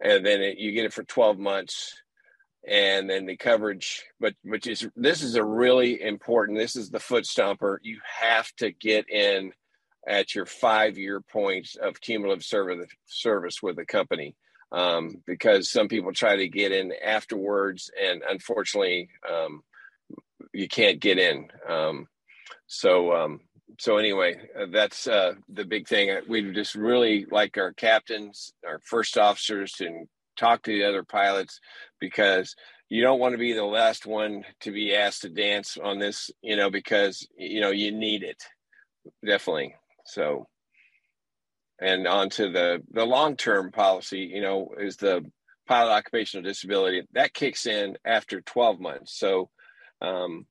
And then it, you get it for 12 months. And then the coverage, but which is this is a really important. This is the foot stomper. You have to get in at your five year point of cumulative service service with the company um, because some people try to get in afterwards, and unfortunately, um, you can't get in. Um, so, um, so anyway, uh, that's uh, the big thing. We just really like our captains, our first officers, to talk to the other pilots because you don't want to be the last one to be asked to dance on this, you know, because you know you need it definitely. So and onto the the long term policy you know is the pilot occupational disability. That kicks in after 12 months. So um,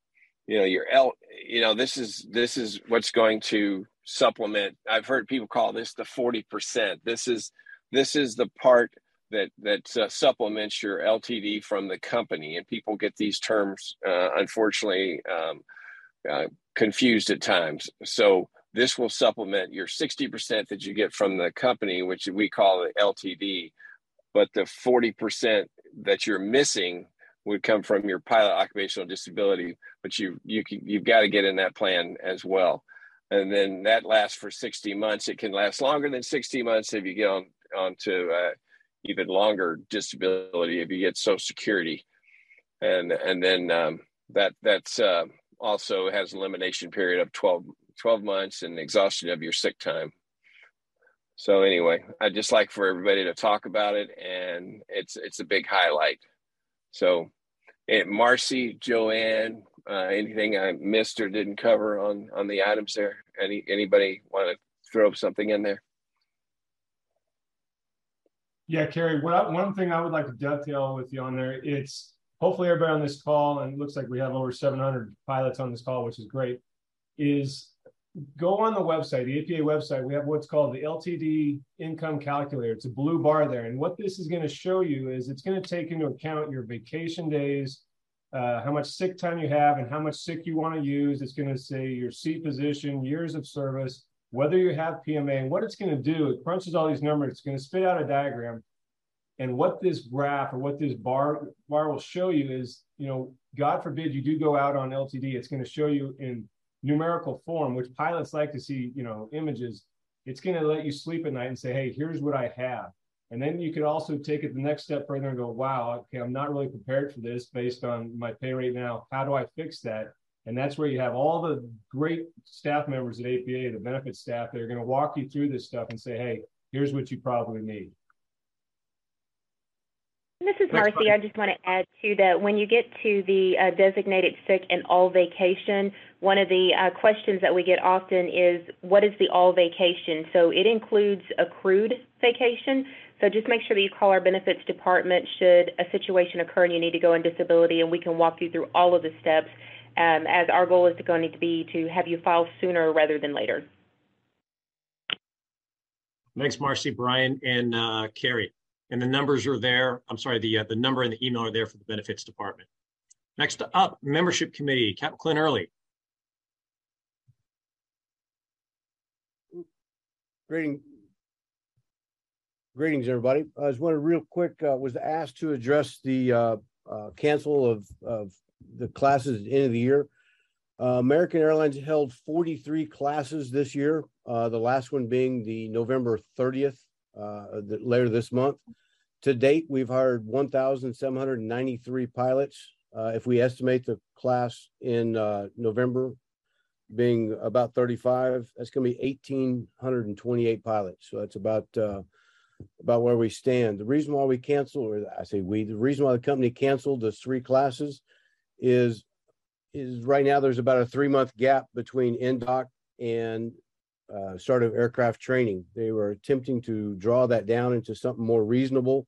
you know your l you know this is this is what's going to supplement. I've heard people call this the 40% this is this is the part that that uh, supplements your ltd from the company and people get these terms uh, unfortunately um, uh, confused at times. So this will supplement your 60% that you get from the company, which we call the LTD. But the 40% that you're missing would come from your pilot occupational disability, but you you can, you've got to get in that plan as well. And then that lasts for 60 months. It can last longer than 60 months if you get on onto uh, even longer disability if you get Social Security, and and then um, that that's uh, also has elimination period of 12 12 months and exhaustion of your sick time. So anyway, I'd just like for everybody to talk about it, and it's it's a big highlight. So, and Marcy, Joanne, uh, anything I missed or didn't cover on on the items there? Any anybody want to throw something in there? Yeah, Carrie. What one thing I would like to dovetail with you on there, it's hopefully everybody on this call, and it looks like we have over 700 pilots on this call, which is great. Is go on the website, the APA website, we have what's called the LTD income calculator. It's a blue bar there. And what this is going to show you is it's going to take into account your vacation days, uh, how much sick time you have and how much sick you want to use. It's going to say your seat position, years of service, whether you have PMA, and what it's going to do. It crunches all these numbers. It's going to spit out a diagram. And what this graph or what this bar bar will show you is, you know, God forbid you do go out on LTD, it's going to show you in numerical form, which pilots like to see, you know, images. It's going to let you sleep at night and say, hey, here's what I have. And then you could also take it the next step further and go, wow, okay, I'm not really prepared for this based on my pay rate now. How do I fix that? And that's where you have all the great staff members at APA, the benefit staff, that are going to walk you through this stuff and say, hey, here's what you probably need. This is Marcy. I just want to add to that when you get to the uh, designated sick and all vacation, one of the uh, questions that we get often is what is the all vacation? So it includes accrued vacation. So just make sure that you call our benefits department should a situation occur and you need to go on disability, and we can walk you through all of the steps. Um, as our goal is going to be to have you file sooner rather than later. Thanks, Marcy, Brian, and uh, Carrie. And the numbers are there. I'm sorry, the uh, the number and the email are there for the benefits department. Next up, membership committee, Captain Clint Early. Greeting, Greetings, everybody. I just wanted real quick, uh, was asked to address the uh, uh, cancel of, of the classes at the end of the year. Uh, American Airlines held 43 classes this year, uh, the last one being the November 30th, uh, later this month. To date, we've hired 1,793 pilots. Uh, if we estimate the class in uh, November being about 35, that's going to be 1,828 pilots. So that's about about where we stand. The reason why we canceled, or I say we, the reason why the company canceled the three classes is is right now there's about a three month gap between NDOC and uh, start of aircraft training. They were attempting to draw that down into something more reasonable.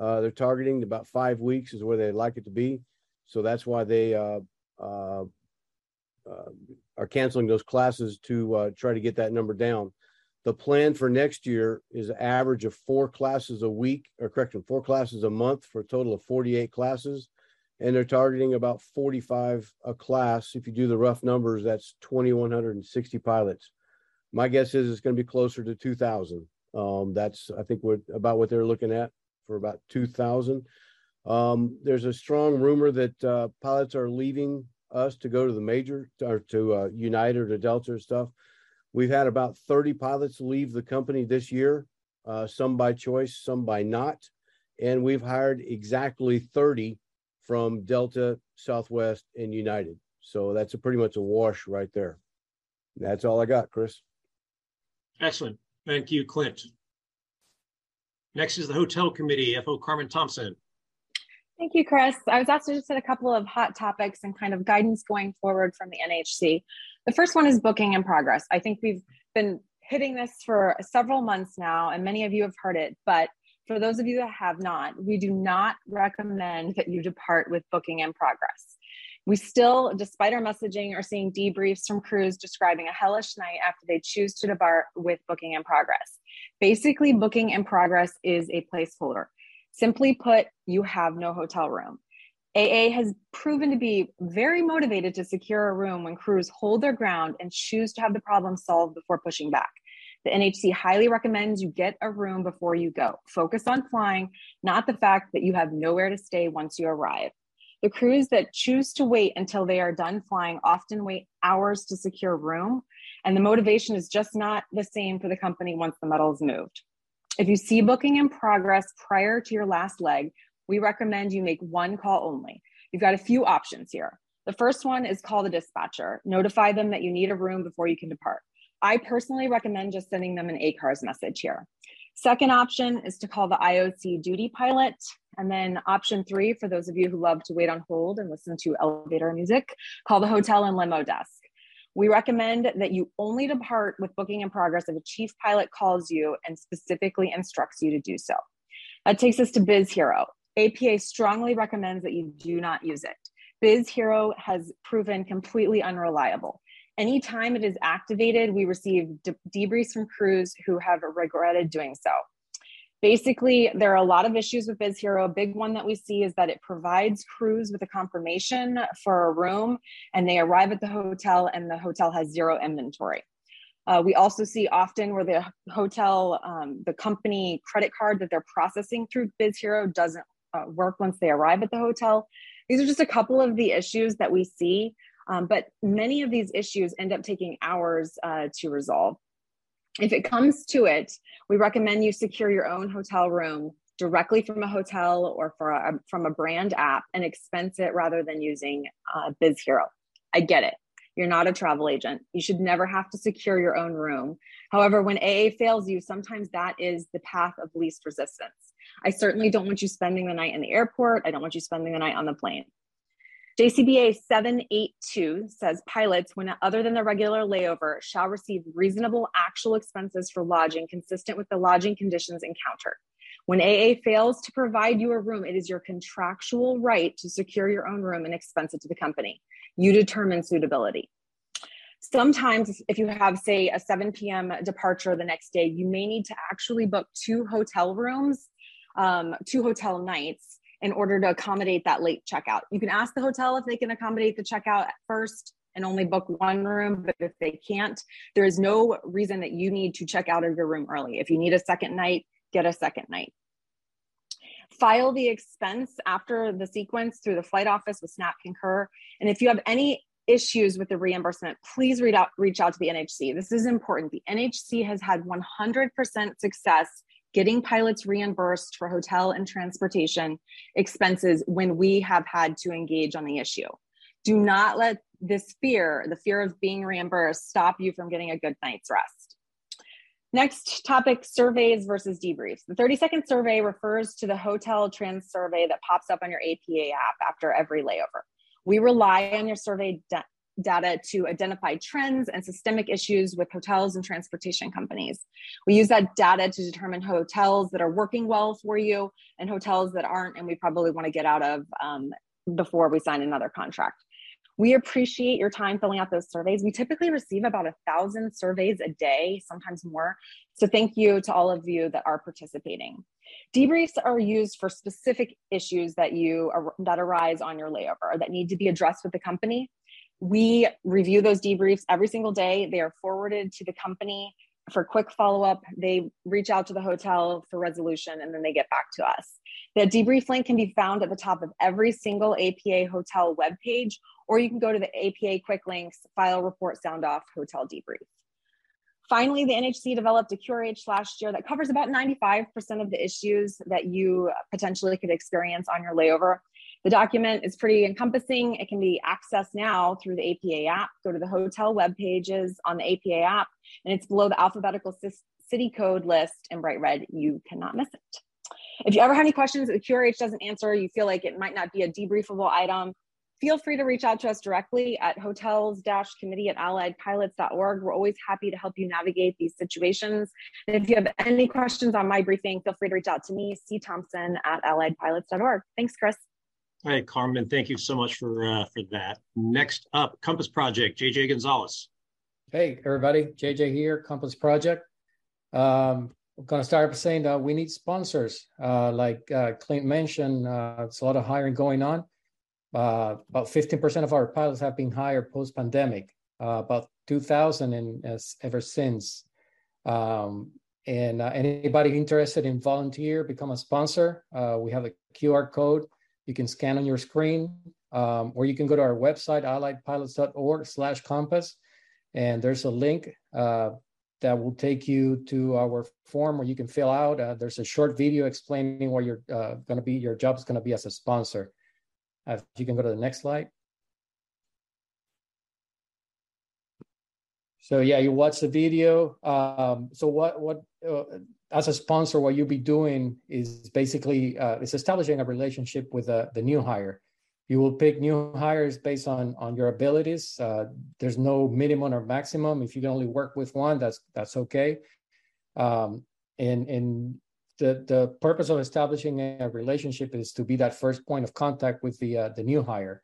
Uh, they're targeting about five weeks is where they'd like it to be. So that's why they uh, uh, uh are canceling those classes to uh, try to get that number down. The plan for next year is an average of four classes a week, or correction, four classes a month for a total of 48 classes. And they're targeting about 45 a class. If you do the rough numbers, that's 2,160 pilots. My guess is it's going to be closer to 2,000. Um, that's, I think, what about what they're looking at for about 2,000. Um, there's a strong rumor that uh, pilots are leaving us to go to the major or to uh, United or to Delta or stuff. We've had about 30 pilots leave the company this year, uh, some by choice, some by not. And we've hired exactly 30 from Delta, Southwest, and United. So that's pretty much a wash right there. That's all I got, Chris. Excellent. Thank you, Clint. Next is the hotel committee, FO Carmen Thompson. Thank you, Chris. I was asked to just hit a couple of hot topics and kind of guidance going forward from the NHC. The first one is booking in progress. I think we've been hitting this for several months now, and many of you have heard it. But for those of you that have not, we do not recommend that you depart with booking in progress. We still, despite our messaging, are seeing debriefs from crews describing a hellish night after they choose to depart with booking in progress. Basically, booking in progress is a placeholder. Simply put, you have no hotel room. AA has proven to be very motivated to secure a room when crews hold their ground and choose to have the problem solved before pushing back. The NHC highly recommends you get a room before you go. Focus on flying, not the fact that you have nowhere to stay once you arrive. The crews that choose to wait until they are done flying often wait hours to secure room, and the motivation is just not the same for the company once the metal is moved. If you see booking in progress prior to your last leg, we recommend you make one call only. You've got a few options here. The first one is call the dispatcher, notify them that you need a room before you can depart. I personally recommend just sending them an ACARS message here. Second option is to call the IOC duty pilot. And then option three, for those of you who love to wait on hold and listen to elevator music, call the hotel and limo desk. We recommend that you only depart with booking in progress if a chief pilot calls you and specifically instructs you to do so. That takes us to Biz Hero. APA strongly recommends that you do not use it. Biz Hero has proven completely unreliable. Anytime it is activated, we receive de- debriefs from crews who have regretted doing so. Basically, there are a lot of issues with Biz Hero. A big one that we see is that it provides crews with a confirmation for a room and they arrive at the hotel and the hotel has zero inventory. Uh, we also see often where the hotel, um, the company credit card that they're processing through Biz Hero doesn't uh, work once they arrive at the hotel. These are just a couple of the issues that we see, um, but many of these issues end up taking hours uh, to resolve. If it comes to it, we recommend you secure your own hotel room directly from a hotel or a, from a brand app and expense it rather than using uh, Biz Hero. I get it. You're not a travel agent. You should never have to secure your own room. However, when AA fails you, sometimes that is the path of least resistance. I certainly don't want you spending the night in the airport. I don't want you spending the night on the plane. JCBA 782 says pilots, when other than the regular layover, shall receive reasonable actual expenses for lodging consistent with the lodging conditions encountered. When AA fails to provide you a room, it is your contractual right to secure your own room and expense it to the company. You determine suitability. Sometimes, if you have, say, a 7 p.m. departure the next day, you may need to actually book two hotel rooms, um, two hotel nights in order to accommodate that late checkout. You can ask the hotel if they can accommodate the checkout at first and only book one room, but if they can't, there is no reason that you need to check out of your room early. If you need a second night, get a second night. File the expense after the sequence through the flight office with SAP Concur. And if you have any issues with the reimbursement, please out, reach out to the NHC. This is important. The NHC has had 100% success getting pilots reimbursed for hotel and transportation expenses when we have had to engage on the issue. Do not let this fear, the fear of being reimbursed, stop you from getting a good night's rest. Next topic surveys versus debriefs. The 30 second survey refers to the hotel trans survey that pops up on your APA app after every layover. We rely on your survey data to identify trends and systemic issues with hotels and transportation companies. We use that data to determine hotels that are working well for you and hotels that aren't, and we probably want to get out of um, before we sign another contract. We appreciate your time filling out those surveys. We typically receive about a thousand surveys a day, sometimes more. So thank you to all of you that are participating. Debriefs are used for specific issues that you that arise on your layover that need to be addressed with the company we review those debriefs every single day. They are forwarded to the company for quick follow up. They reach out to the hotel for resolution and then they get back to us. The debrief link can be found at the top of every single APA hotel webpage, or you can go to the APA quick links, file report, sound off, hotel debrief. Finally, the NHC developed a QRH last year that covers about 95% of the issues that you potentially could experience on your layover. The document is pretty encompassing. It can be accessed now through the APA app. Go to the hotel web pages on the APA app, and it's below the alphabetical city code list in bright red. You cannot miss it. If you ever have any questions that the QRH doesn't answer, you feel like it might not be a debriefable item, feel free to reach out to us directly at hotels-committee at alliedpilots.org. We're always happy to help you navigate these situations. And if you have any questions on my briefing, feel free to reach out to me, C. Thompson at alliedpilots.org. Thanks, Chris. All right, Carmen, thank you so much for uh, for that. Next up, Compass Project, JJ Gonzalez. Hey, everybody, JJ here, Compass Project. Um, I'm going to start by saying that we need sponsors. Uh, like uh, Clint mentioned, uh, it's a lot of hiring going on. Uh, about 15% of our pilots have been hired post pandemic, uh, about 2,000 in, ever since. Um, and uh, anybody interested in volunteer, become a sponsor, we have a QR code you can scan on your screen, um, or you can go to our website, alliedpilots.org slash compass, and there's a link uh, that will take you to our form where you can fill out. Uh, there's a short video explaining what you're uh, going to be, your job is going to be as a sponsor. Uh, if you can go to the next slide. So yeah, you watch the video. Um, so what what uh, as a sponsor, what you'll be doing is basically uh, is establishing a relationship with the, the new hire. You will pick new hires based on on your abilities. Uh, there's no minimum or maximum. If you can only work with one, that's that's okay. Um, and and the the purpose of establishing a relationship is to be that first point of contact with the uh, the new hire.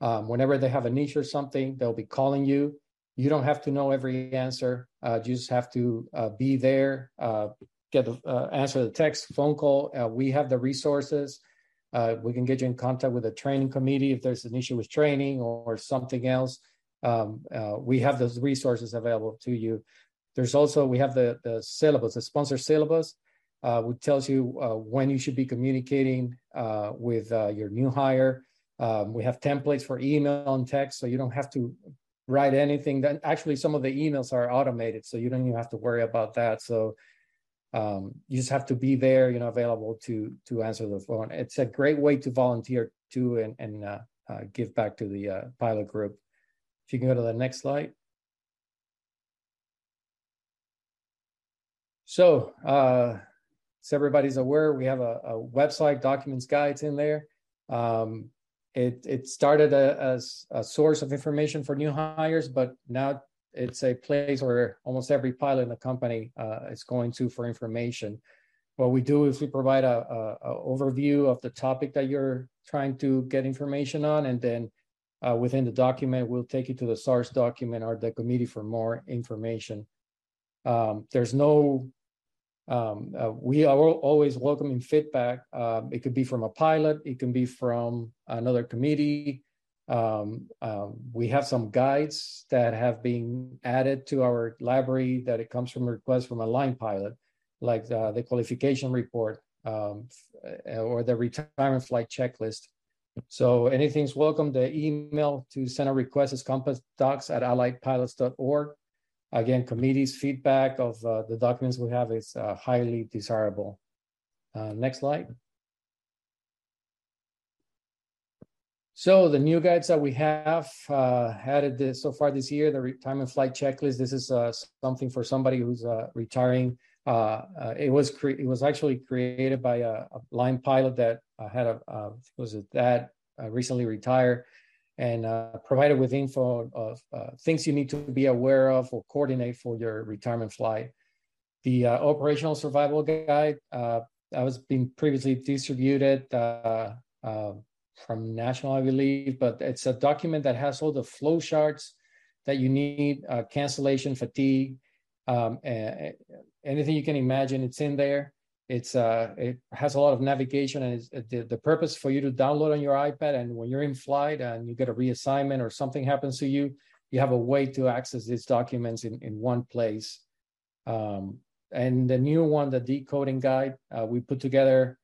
Um, whenever they have a niche or something, they'll be calling you. You don't have to know every answer. Uh, you just have to uh, be there, uh, get the uh, answer the text, phone call. Uh, we have the resources. Uh, we can get you in contact with the training committee if there's an issue with training or, or something else. Um, uh, we have those resources available to you. There's also we have the the syllabus, the sponsor syllabus, uh, which tells you uh, when you should be communicating with your new hire. Um, we have templates for email and text, so you don't have to write anything. Then actually, some of the emails are automated, so you don't even have to worry about that. So um, you just have to be there, you know, available to to answer the phone. It's a great way to volunteer too and and uh, uh, give back to the uh, pilot group. If you can go to the next slide. So, uh, so everybody's aware, we have a, a website, documents guides in there. Um, it it started a, as a source of information for new hires, but now it's a place where almost every pilot in the company uh, is going to for information. What we do is we provide a, a, a, overview of the topic that you're trying to get information on, and then uh, within the document, we'll take you to the source document or the committee for more information. Um, there's no um, uh, we are always welcoming feedback. Uh, it could be from a pilot, it can be from another committee. Um, um, we have some guides that have been added to our library that it comes from a request from a line pilot, like the, the qualification report um, or the retirement flight checklist. So anything's welcome. The email to send a request is compassdocs at alliedpilots.org. Again, committee's feedback of uh, the documents we have is uh, highly desirable. Uh, next slide. So the new guides that we have uh, added this, so far this year, the retirement flight checklist. This is uh, something for somebody who's uh, retiring. it was it was actually created by a, a line pilot that had a was it that recently retired and uh, provided with info of uh, things you need to be aware of or coordinate for your retirement flight. The uh, operational survival guide uh, that was being previously distributed uh, uh, from National, I believe, but it's a document that has all the flow charts that you need, cancellation, fatigue, um, anything you can imagine, it's in there. It's uh, it has a lot of navigation, and uh, the, the purpose for you to download on your iPad. And when you're in flight and you get a reassignment or something happens to you, you have a way to access these documents in, in one place. Um, and the new one, the decoding guide, uh, we put together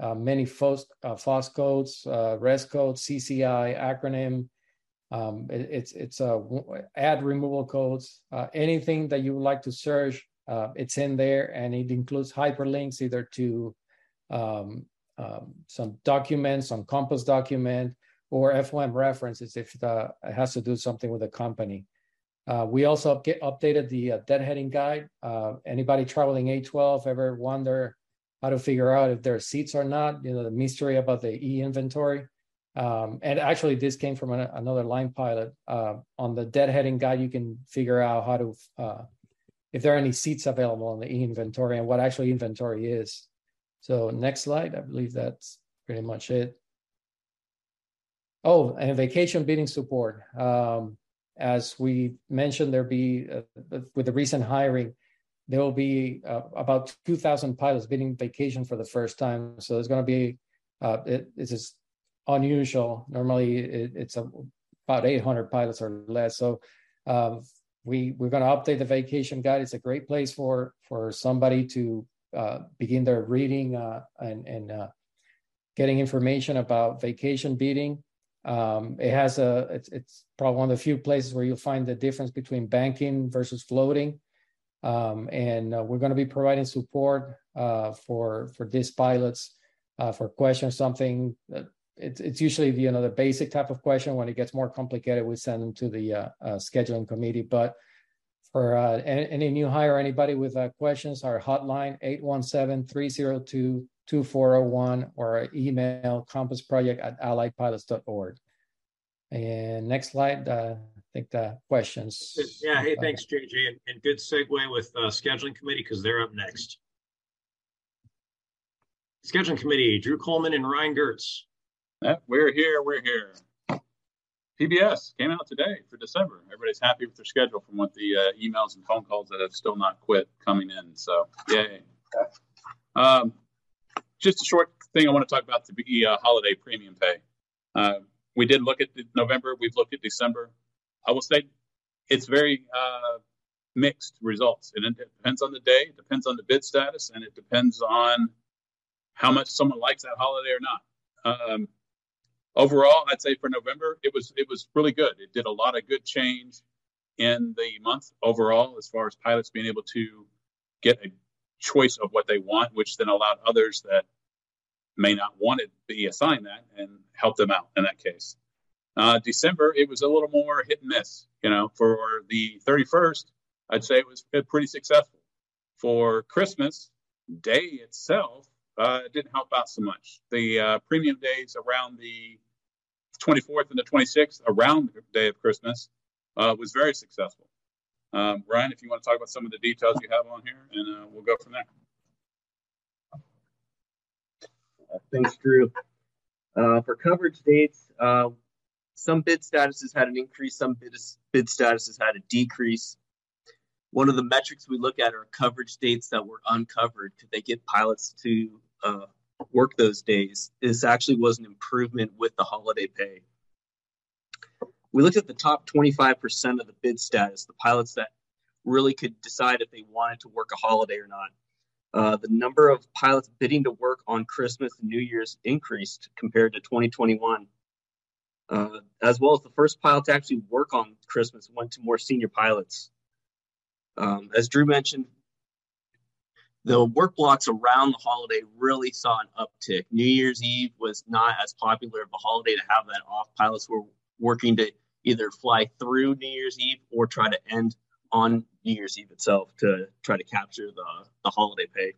uh, many FOS, uh, FOS codes, uh, RES codes, CCI acronym. Um, it, it's it's uh, ad removal codes, uh, anything that you would like to search uh, it's in there and it includes hyperlinks either to um, um, some documents, some Compass document, or FOM references if the, it has to do something with the company. Uh, we also get updated the uh, deadheading guide. Uh, anybody traveling A12 ever wonder how to figure out if there are seats or not? You know, the mystery about the e inventory. Um, and actually, this came from an, another line pilot. Uh, on the deadheading guide, you can figure out how to uh, if there are any seats available in the e-inventory and what actually inventory is. So next slide, I believe that's pretty much it. Oh, and vacation bidding support. Um, as we mentioned, there be uh, with the recent hiring, there will be uh, about 2,000 pilots bidding vacation for the first time. So there's going to be uh, it, it's just unusual. Normally, it, it's a, about 800 pilots or less. So um, we we're going to update the vacation guide. It's a great place for for somebody to uh, begin their reading uh, and and uh, getting information about vacation bidding. Um, it has a it's it's probably one of the few places where you'll find the difference between banking versus floating. Um, and uh, we're going to be providing support uh, for for these pilots uh, for questions something it's, it's usually the, you know the basic type of question. When it gets more complicated, we send them to the uh, uh, scheduling committee. But for uh, any, any, new hire, anybody with questions, our hotline 817-302-2401 or email compassproject at alliedpilots.org. And next slide, think the questions. Yeah, hey, thanks, JJ, and, and good segue with uh, scheduling committee because they're up next. Scheduling committee, Drew Coleman and Ryan Gertz. Yeah, we're here. We're here. PBS came out today for December. Everybody's happy with their schedule from what the uh, emails and phone calls that have still not quit coming in. So, yay. Um, just a short thing I want to talk about the uh, holiday premium pay. Uh, we did look at November. We've looked at December. I will say it's very uh, mixed results. And It depends on the day, it depends on the bid status, and it depends on how much someone likes that holiday or not. Um, overall, I'd say for November, it was it was really good. It did a lot of good change in the month overall, as far as pilots being able to get a choice of what they want, which then allowed others that may not want to be assigned that and help them out in that case. Uh, December, it was a little more hit and miss. You know, for the 31st, I'd say it was pretty successful. For Christmas Day itself, uh, it didn't help out so much. The uh, premium days around the 24th and the 26th, around the day of Christmas, uh, was very successful. Um, Ryan, if you want to talk about some of the details you have on here, and uh, we'll go from there. Uh, thanks, Drew. Uh, for coverage dates, some bid statuses had an increase, some bid, bid statuses had a decrease. One of the metrics we look at are coverage dates that were uncovered. Could they get pilots to uh, work those days? This actually was an improvement with the holiday pay. We looked at the top 25% of the bid status, the pilots that really could decide if they wanted to work a holiday or not. Uh, the number of pilots bidding to work on Christmas and New Year's increased compared to 2021. Uh, as well as the first pilot to actually work on Christmas went to more senior pilots. Um, as Drew mentioned, the work blocks around the holiday really saw an uptick. New Year's Eve was not as popular of a holiday to have that off. Pilots were working to either fly through New Year's Eve or try to end on New Year's Eve itself to try to capture the, the holiday pay.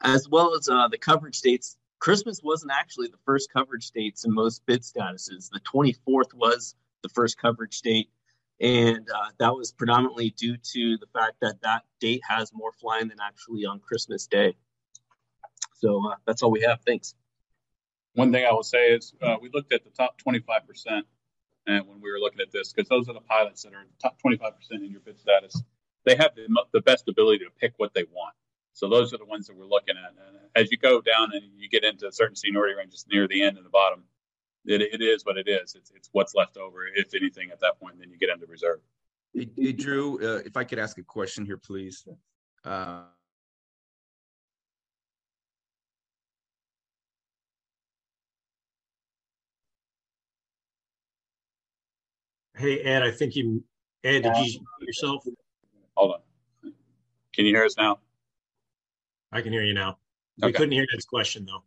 As well as uh, the coverage dates, Christmas wasn't actually the first coverage dates in most bid statuses. The 24th was the first coverage date and uh, that was predominantly due to the fact that that date has more flying than actually on Christmas Day. So uh, that's all we have. Thanks. One thing I will say is uh, we looked at the top 25%, and when we were looking at this, because those are the pilots that are the top 25% in your bid status, they have the, the best ability to pick what they want. So those are the ones that we're looking at. And as you go down and you get into certain seniority ranges near the end and the bottom, it, it is what it is. It's, it's what's left over, if anything, at that point. Then you get into reserve. Hey, hey Drew, uh, if I could ask a question here, please. Uh, hey Ed, I think you Ed, did you yourself? Hold on. Can you hear us now? I can hear you now. We couldn't hear Ed's question though.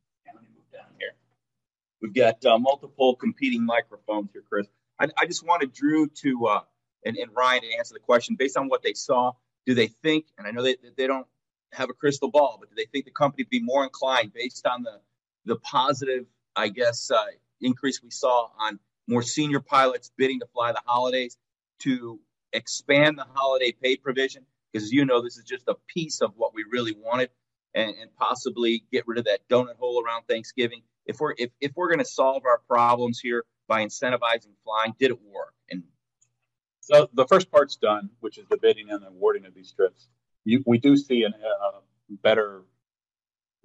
We've got uh, multiple competing microphones here, Chris. I, I just wanted Drew to uh, and, and, Ryan to answer the question based on what they saw. Do they think, and I know they, they don't have a crystal ball, but do they think the company would be more inclined based on the the positive, I guess, uh, increase we saw on more senior pilots bidding to fly the holidays to expand the holiday pay provision? Because you know, this is just a piece of what we really wanted, and, and possibly get rid of that donut hole around Thanksgiving if we're if, if we're going to solve our problems here by incentivizing flying, did it work? And so the first part's done, which is the bidding and the awarding of these trips. You, we do see a uh, better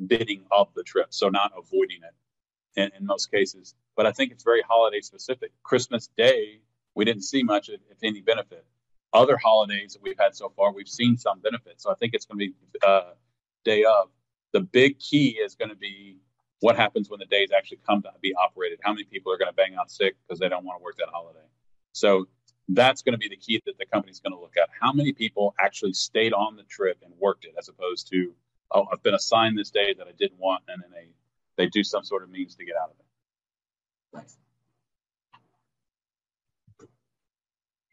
bidding of the trip, so not avoiding it in, in, most cases. But I think it's very holiday specific. Christmas Day, we didn't see much, if, if any, benefit. Other holidays that we've had so far, we've seen some benefit. So I think it's going to be uh, day of. The big key is going to be what happens when the days actually come to be operated? How many people are going to bang out sick because they don't want to work that holiday? So that's going to be the key that the company's going to look at. How many people actually stayed on the trip and worked it, as opposed to, oh, I've been assigned this day that I didn't want, and then they they do some sort of means to get out of it. Thanks.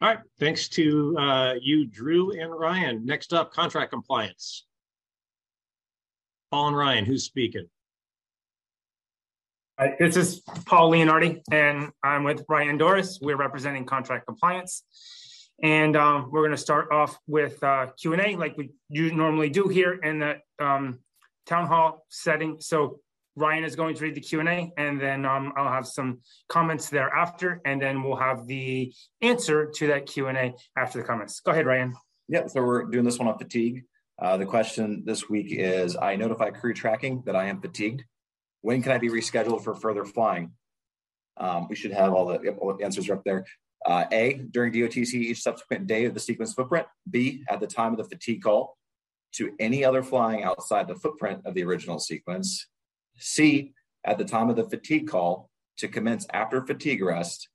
All right. Thanks to uh, you, Drew and Ryan. Next up, contract compliance. Paul and Ryan, who's speaking? this is Paul Leonardi, and I'm with Ryan Doris. We're representing contract compliance, and um, we're going to start off with uh, Q and A, like we normally do here in the um, town hall setting. So Ryan is going to read the Q and A, and then um, I'll have some comments thereafter, and then we'll have the answer to that Q and A after the comments. Go ahead, Ryan. Yeah, so we're doing this one on fatigue. Uh, the question this week is I notify crew tracking that I am fatigued. When can I be rescheduled for further flying? Um, we should have all the, all the answers up there. Uh, A, during DOTC each subsequent day of the sequence footprint. B, at the time of the fatigue call to any other flying outside the footprint of the original sequence. C, at the time of the fatigue call to commence after fatigue rest.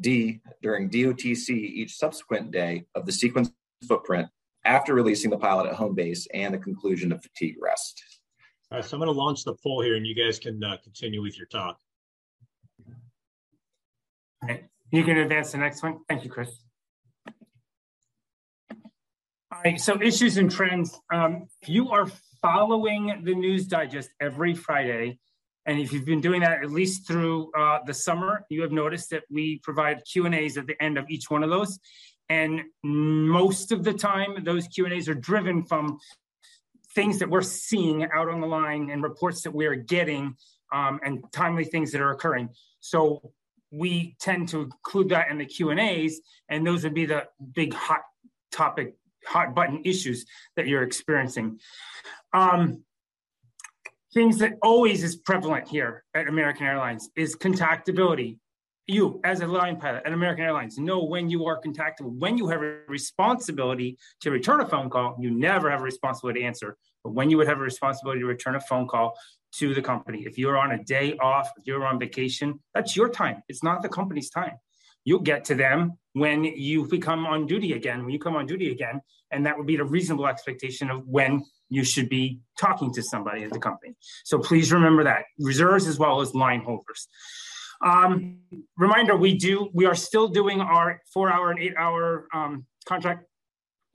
D, during DOTC each subsequent day of the sequence footprint after releasing the pilot at home base and the conclusion of fatigue rest. All right, so I'm going to launch the poll here and you guys can uh, continue with your talk. All right, you can advance the next one. Thank you, Chris. All right, so issues and trends. Um, you are following the News Digest every Friday. And if you've been doing that at least through uh, the summer, you have noticed that we provide Q and A's at the end of each one of those. And most of the time, those Q and A's are driven from things that we're seeing out on the line and reports that we are getting um, and timely things that are occurring. So we tend to include that in the Q and A's, and those would be the big hot topic, hot button issues that you're experiencing. Um, things that always is prevalent here at American Airlines is contactability. You, as a line pilot at American Airlines, know when you are contactable. When you have a responsibility to return a phone call, you never have a responsibility to answer. But when you would have a responsibility to return a phone call to the company, if you're on a day off, if you're on vacation, that's your time. It's not the company's time. You'll get to them when you become on duty again, when you come on duty again. And that would be the reasonable expectation of when you should be talking to somebody at the company. So please remember that reserves as well as line holders. Um, reminder: we do we are still doing our four hour and eight hour um, contract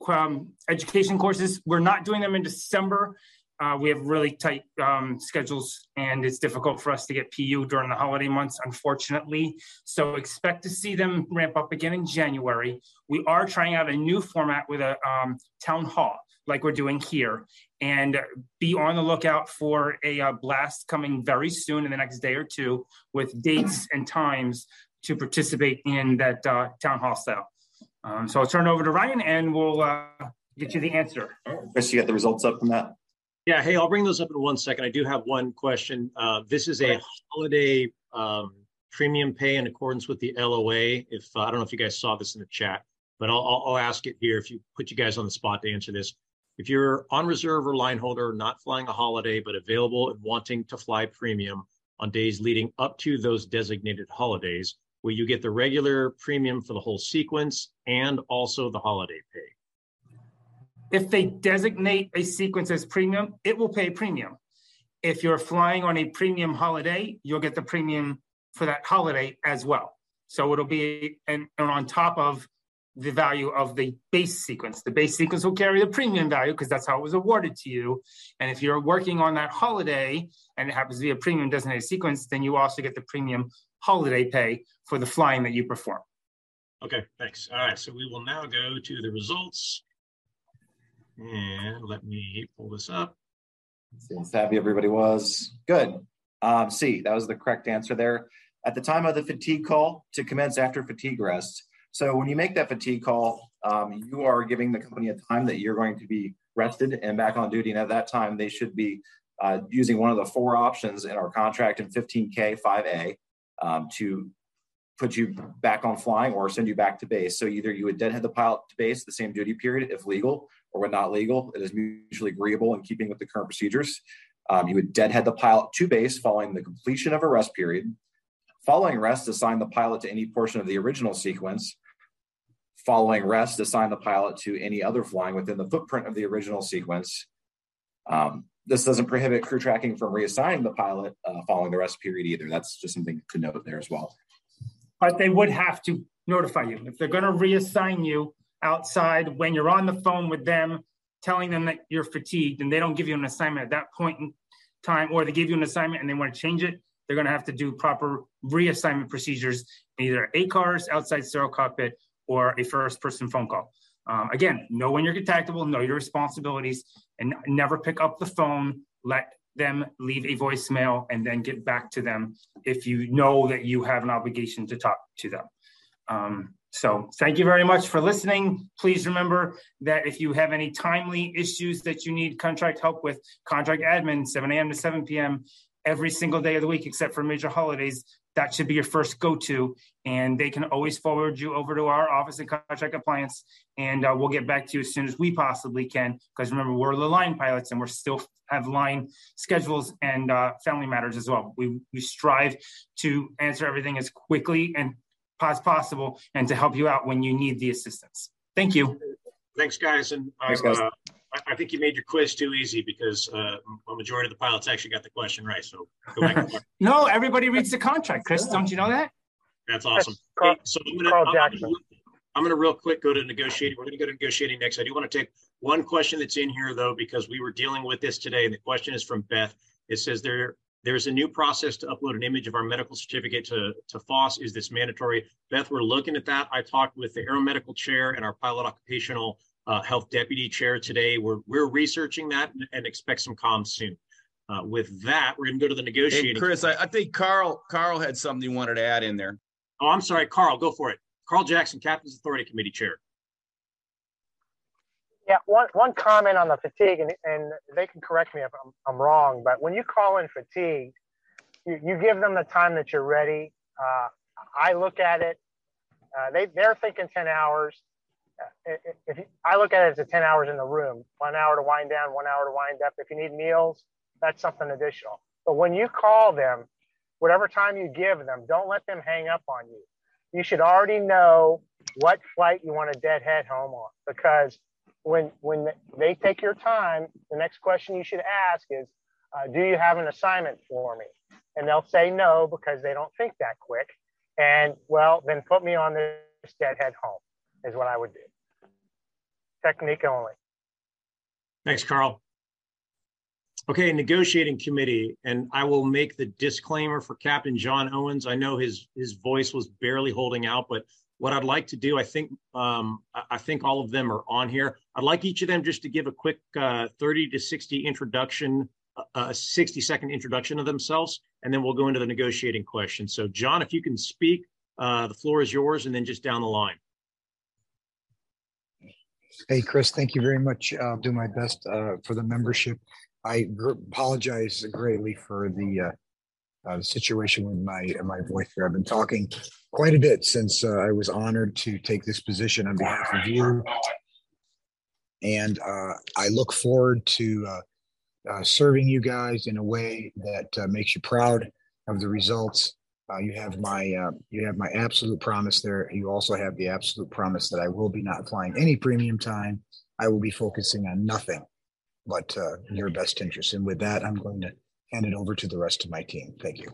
um, education courses. We're not doing them in December. Uh, we have really tight um, schedules, and it's difficult for us to get PU during the holiday months, unfortunately. So expect to see them ramp up again in January. We are trying out a new format with a um, town hall like we're doing here. And be on the lookout for a uh, blast coming very soon in the next day or two with dates and times to participate in that uh, town hall style. Um, so I'll turn it over to Ryan and we'll uh, get you the answer. Chris, you got the results up from that? Yeah, hey, I'll bring those up in one second. I do have one question. Uh, this is a holiday um, premium pay in accordance with the LOA. If uh, I don't know if you guys saw this in the chat, but I'll, I'll ask it here if you put you guys on the spot to answer this. If you're on reserve or line holder, not flying a holiday, but available and wanting to fly premium on days leading up to those designated holidays, will you get the regular premium for the whole sequence and also the holiday pay? If they designate a sequence as premium, it will pay premium. If you're flying on a premium holiday, you'll get the premium for that holiday as well. So it'll be and, and on top of the value of the base sequence. The base sequence will carry the premium value because that's how it was awarded to you. And if you're working on that holiday and it happens to be a premium designated sequence, then you also get the premium holiday pay for the flying that you perform. Okay, thanks. All right, so we will now go to the results. And let me pull this up. Seems happy everybody was. Good. Um, C, that was the correct answer there. At the time of the fatigue call to commence after fatigue rest, so when you make that fatigue call, um, you are giving the company a time that you're going to be rested and back on duty. And at that time, they should be uh, using one of the four options in our contract in 15K 5A um, to put you back on flying or send you back to base. So either you would deadhead the pilot to base the same duty period if legal, or when not legal, it is mutually agreeable in keeping with the current procedures. Um, you would deadhead the pilot to base following the completion of a rest period. Following rest, assign the pilot to any portion of the original sequence Following rest, assign the pilot to any other flying within the footprint of the original sequence. Um, this doesn't prohibit crew tracking from reassigning the pilot uh, following the rest period either. That's just something to note there as well. But they would have to notify you if they're going to reassign you outside when you're on the phone with them, telling them that you're fatigued, and they don't give you an assignment at that point in time, or they give you an assignment and they want to change it. They're going to have to do proper reassignment procedures, either ACARS, outside sterile cockpit, or a first person phone call. Um, again, know when you're contactable, know your responsibilities, and never pick up the phone. Let them leave a voicemail and then get back to them if you know that you have an obligation to talk to them. Um, So thank you very much for listening. Please remember that if you have any timely issues that you need contract help with, contract admin, 7 a.m. to 7 p.m. every single day of the week, except for major holidays. That should be your first go-to, and they can always forward you over to our office in contract compliance, and uh, we'll get back to you as soon as we possibly can. Because remember, we're the line pilots, and we're still have line schedules and uh, family matters as well. We we strive to answer everything as quickly and as possible and to help you out when you need the assistance. Thank you. Thanks, guys. And Thanks, guys. I, I think you made your quiz too easy because uh, a majority of the pilots actually got the question right. So go back. no, everybody reads the contract, Chris. Don't you know that? That's awesome. Carl, Hey, so I'm gonna, Carl Jackson. I'm gonna real quick go to negotiating. We're gonna go to negotiating next. I do want to take one question that's in here though, because we were dealing with this today, and the question is from Beth. It says there there's a new process to upload an image of our medical certificate to, to FOSS. Is this mandatory? Beth, we're looking at that. I talked with the aeromedical chair and our pilot occupational uh, health deputy chair today. We're, we're researching that and, and expect some comms soon. Uh, with that, we're going to go to the Hey, negotiating. Chris, I, I think Carl Carl had something he wanted to add in there. Oh, I'm sorry, Carl, go for it. Carl Jackson, Captain's Authority Committee Chair. Yeah, one, one comment on the fatigue, and, and they can correct me if I'm, I'm wrong, but when you call in fatigue, you, you give them the time that you're ready. Uh, I look at it, uh, they, they're thinking 10 hours. Uh, if, you, I look at it as a 10 hours in the room, one hour to wind down, one hour to wind up. If you need meals, that's something additional. But when you call them, whatever time you give them, don't let them hang up on you. You should already know what flight you want to deadhead home on because when when they take your time, the next question you should ask is, uh, "Do you have an assignment for me?" And they'll say no because they don't think that quick. And well, then put me on this deadhead home is what I would do. Technique only. Thanks, Carl. Okay, negotiating committee, and I will make the disclaimer for Captain John Owens. I know his his voice was barely holding out, but what I'd like to do, I think um, I- think all of them are on here. I'd like each of them just to give a quick uh, 30 to 60 introduction, uh, a 60 second introduction of themselves, and then we'll go into the negotiating question. So, John, if you can speak, uh, the floor is yours, and then just down the line. Hey, Chris, thank you very much. I'll do my best uh, for the membership. I apologize greatly for the uh, uh, situation with my my voice here. I've been talking quite a bit since uh, I was honored to take this position on behalf of you, and uh, I look forward to uh, serving you guys in a way that makes you proud of the results. Uh, you have my uh, you have my absolute promise there. You also have the absolute promise that I will be not flying any premium time. I will be focusing on nothing but uh, your best interest. And with that, I'm going to hand it over to the rest of my team. Thank you.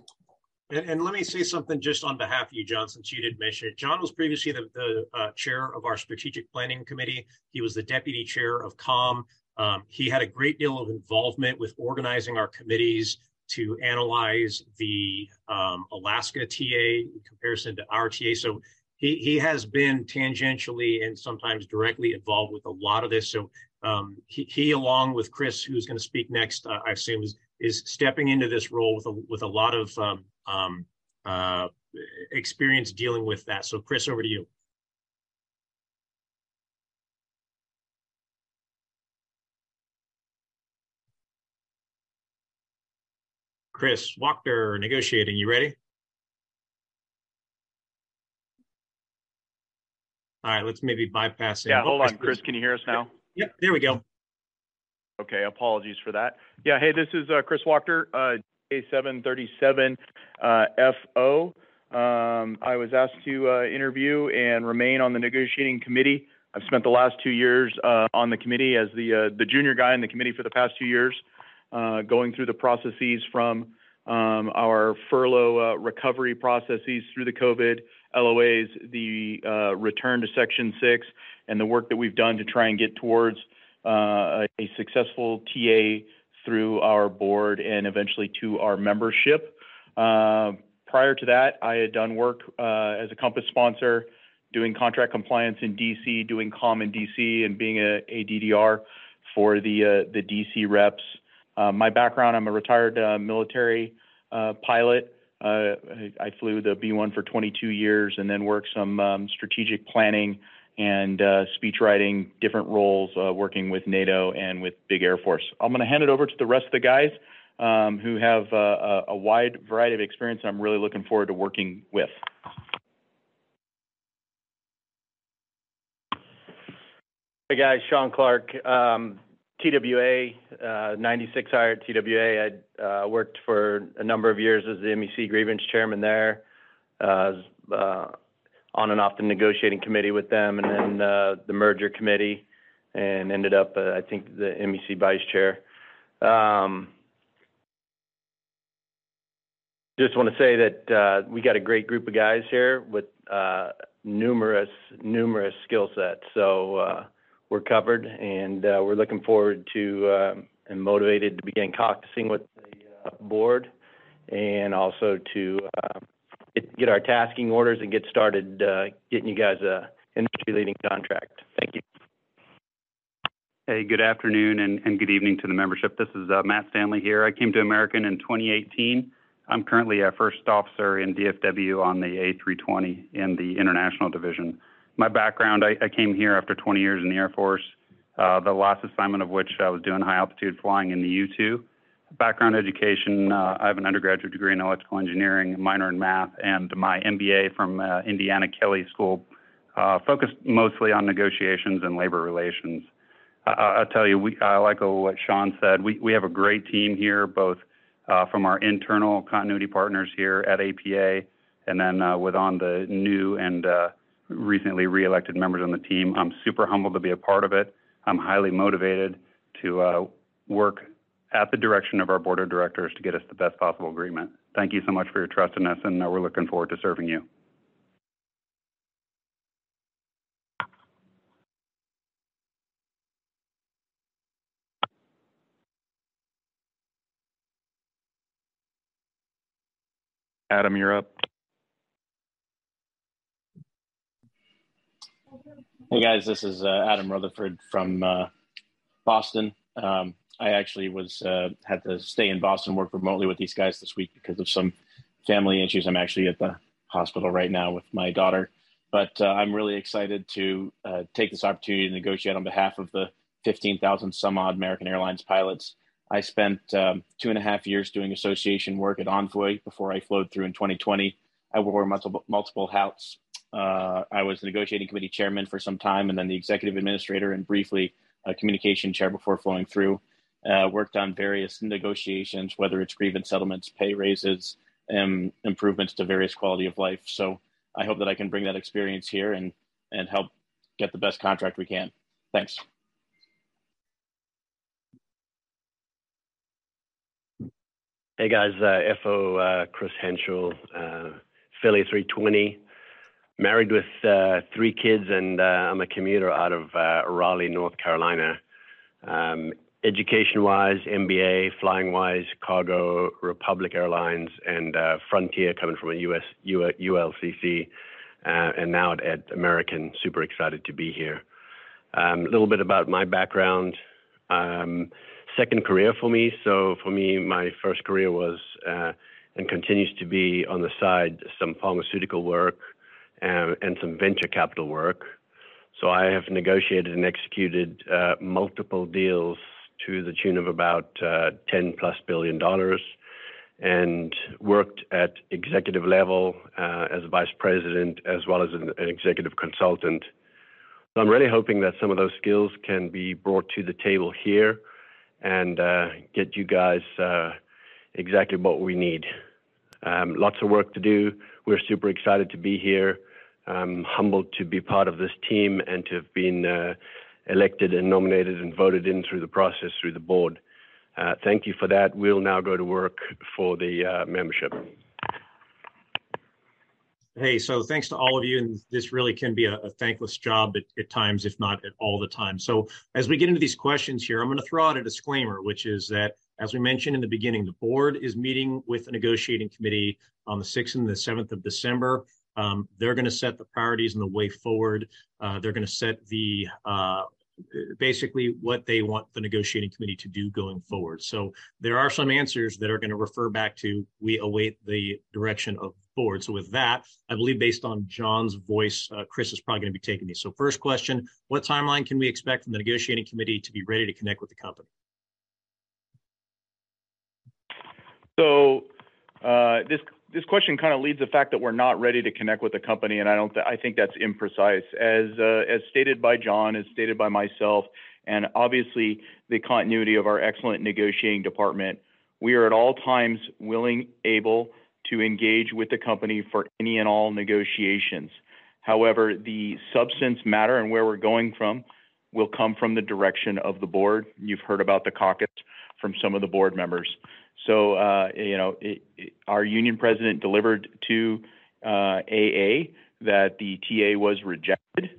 And, and let me say something just on behalf of you, John, since you did mention it. John was previously the, the uh, chair of our strategic planning committee. He was the deputy chair of COM. Um, he had a great deal of involvement with organizing our committees to analyze the um, Alaska TA in comparison to our TA. So he, he has been tangentially and sometimes directly involved with a lot of this. So um, he, he, along with Chris, who's going to speak next, uh, I assume, is, is stepping into this role with a, with a lot of um, um, uh, experience dealing with that. So, Chris, over to you. Chris Walker, negotiating. You ready? All right, let's maybe bypass. Yeah, hold Oh, on, Chris. Can you hear us now? Yep, there we go. Okay, apologies for that. Yeah, hey, this is uh, Chris Wachter, uh, J737 uh, FO. Um, I was asked to uh, interview and remain on the negotiating committee. I've spent the last two years uh, on the committee as the uh, the junior guy in the committee for the past two years, uh, going through the processes from um, our furlough uh, recovery processes through the COVID LOAs, the uh, return to Section 6, and the work that we've done to try and get towards uh, a successful TA through our board and eventually to our membership. Uh, prior to that, I had done work uh, as a Compass sponsor, doing contract compliance in DC, doing COM in DC, and being a, a DDR for the uh, the DC reps. Uh, my background: I'm a retired uh, military uh, pilot. Uh, I flew the B1 for 22 years and then worked some um, strategic planning and uh, speech writing, different roles uh, working with NATO and with Big Air Force. I'm going to hand it over to the rest of the guys um, who have a, a wide variety of experience I'm really looking forward to working with. Hey guys, Sean Clark, um, TWA, uh, 96 hired TWA. I uh, worked for a number of years as the MEC grievance chairman there, uh, on and off the negotiating committee with them, and then the merger committee, and ended up, I think, the MEC vice chair. Um, just want to say that we got a great group of guys here with numerous, numerous skill sets. So we're covered, and uh, we're looking forward to um, and motivated to begin caucusing with the uh, board, and also to uh, get, our tasking orders and get started uh, getting you guys a industry-leading contract. Thank you. Hey, good afternoon and, good evening to the membership. This is Matt Stanley here. I came to American in 2018. I'm currently a first officer in DFW on the A320 in the international division my background, I, I, came here after 20 years in the Air Force, uh, the last assignment of which I was doing high altitude flying in the U 2. Background education uh, I have an undergraduate degree in electrical engineering, minor in math, and my MBA from uh, Indiana Kelley School, uh, focused mostly on negotiations and labor relations. I, will tell you, we, I like what Sean said. We, we have a great team here, both uh, from our internal continuity partners here at APA, and then uh, with on the new and recently reelected members on the team. I'm super humbled to be a part of it. I'm highly motivated to uh, work at the direction of our board of directors to get us the best possible agreement. Thank you so much for your trust in us, and we're looking forward to serving you. Adam, you're up. Hey guys, this is uh, Adam Rutherford from uh, Boston. Um, I actually was uh, had to stay in Boston, work remotely with these guys this week because of some family issues. I'm actually at the hospital right now with my daughter, but uh, I'm really excited to uh, take this opportunity to negotiate on behalf of the 15,000 some odd American Airlines pilots. I spent um, two and a half years doing association work at Envoy before I flowed through in 2020. I wore multiple multiple hats uh, I was the negotiating committee chairman for some time, and then the executive administrator, and briefly a communication chair before flowing through. Uh, worked on various negotiations, whether it's grievance settlements, pay raises, and improvements to various quality of life. So I hope that I can bring that experience here and and help get the best contract we can. Thanks. Hey guys, uh, FO uh, Chris Henschel, uh, Philly 320 married with uh, three kids, and uh, I'm a commuter out of uh, Raleigh, North Carolina. Um, education wise, MBA, flying wise, cargo, Republic Airlines, and uh, Frontier coming from a US ULCC, uh, and now at, at, American. Super excited to be here. Um, a little bit about my background. Um, second career for me. So for me, my first career was uh, and continues to be on the side some pharmaceutical work, and, and some venture capital work. So I have negotiated and executed uh, multiple deals to the tune of about uh, 10 plus billion dollars and worked at executive level uh, as a vice president as well as an, executive consultant. So I'm really hoping that some of those skills can be brought to the table here and uh, get you guys uh, exactly what we need. Um, lots of work to do. We're super excited to be here. I'm humbled to be part of this team and to have been uh, elected and nominated and voted in through the process through the board. Uh, thank you for that. We'll now go to work for the uh, membership. Hey, so thanks to all of you, and this really can be a, a thankless job at, at, times, if not at all the time. So as we get into these questions here, I'm going to throw out a disclaimer, which is that, as we mentioned in the beginning, the board is meeting with a negotiating committee on the 6th and the 7th of December. Um, they're going to set the priorities and the way forward. Uh, they're going to set the uh, basically what they want the negotiating committee to do going forward. So there are some answers that are going to refer back to we await the direction of board. So with that, I believe based on John's voice, uh, Chris is probably going to be taking these. So first question, what timeline can we expect from the negotiating committee to be ready to connect with the company? So uh, this this question kind of leads the fact that we're not ready to connect with the company, and I don't. Th- I think that's imprecise. As uh, as stated by John, as stated by myself, and obviously the continuity of our excellent negotiating department, we are at all times willing, able to engage with the company for any and all negotiations. However, the substance matter and where we're going from will come from the direction of the board. You've heard about the caucus from some of the board members. So, uh, you know, it, it, our union president delivered to uh, AA that the TA was rejected.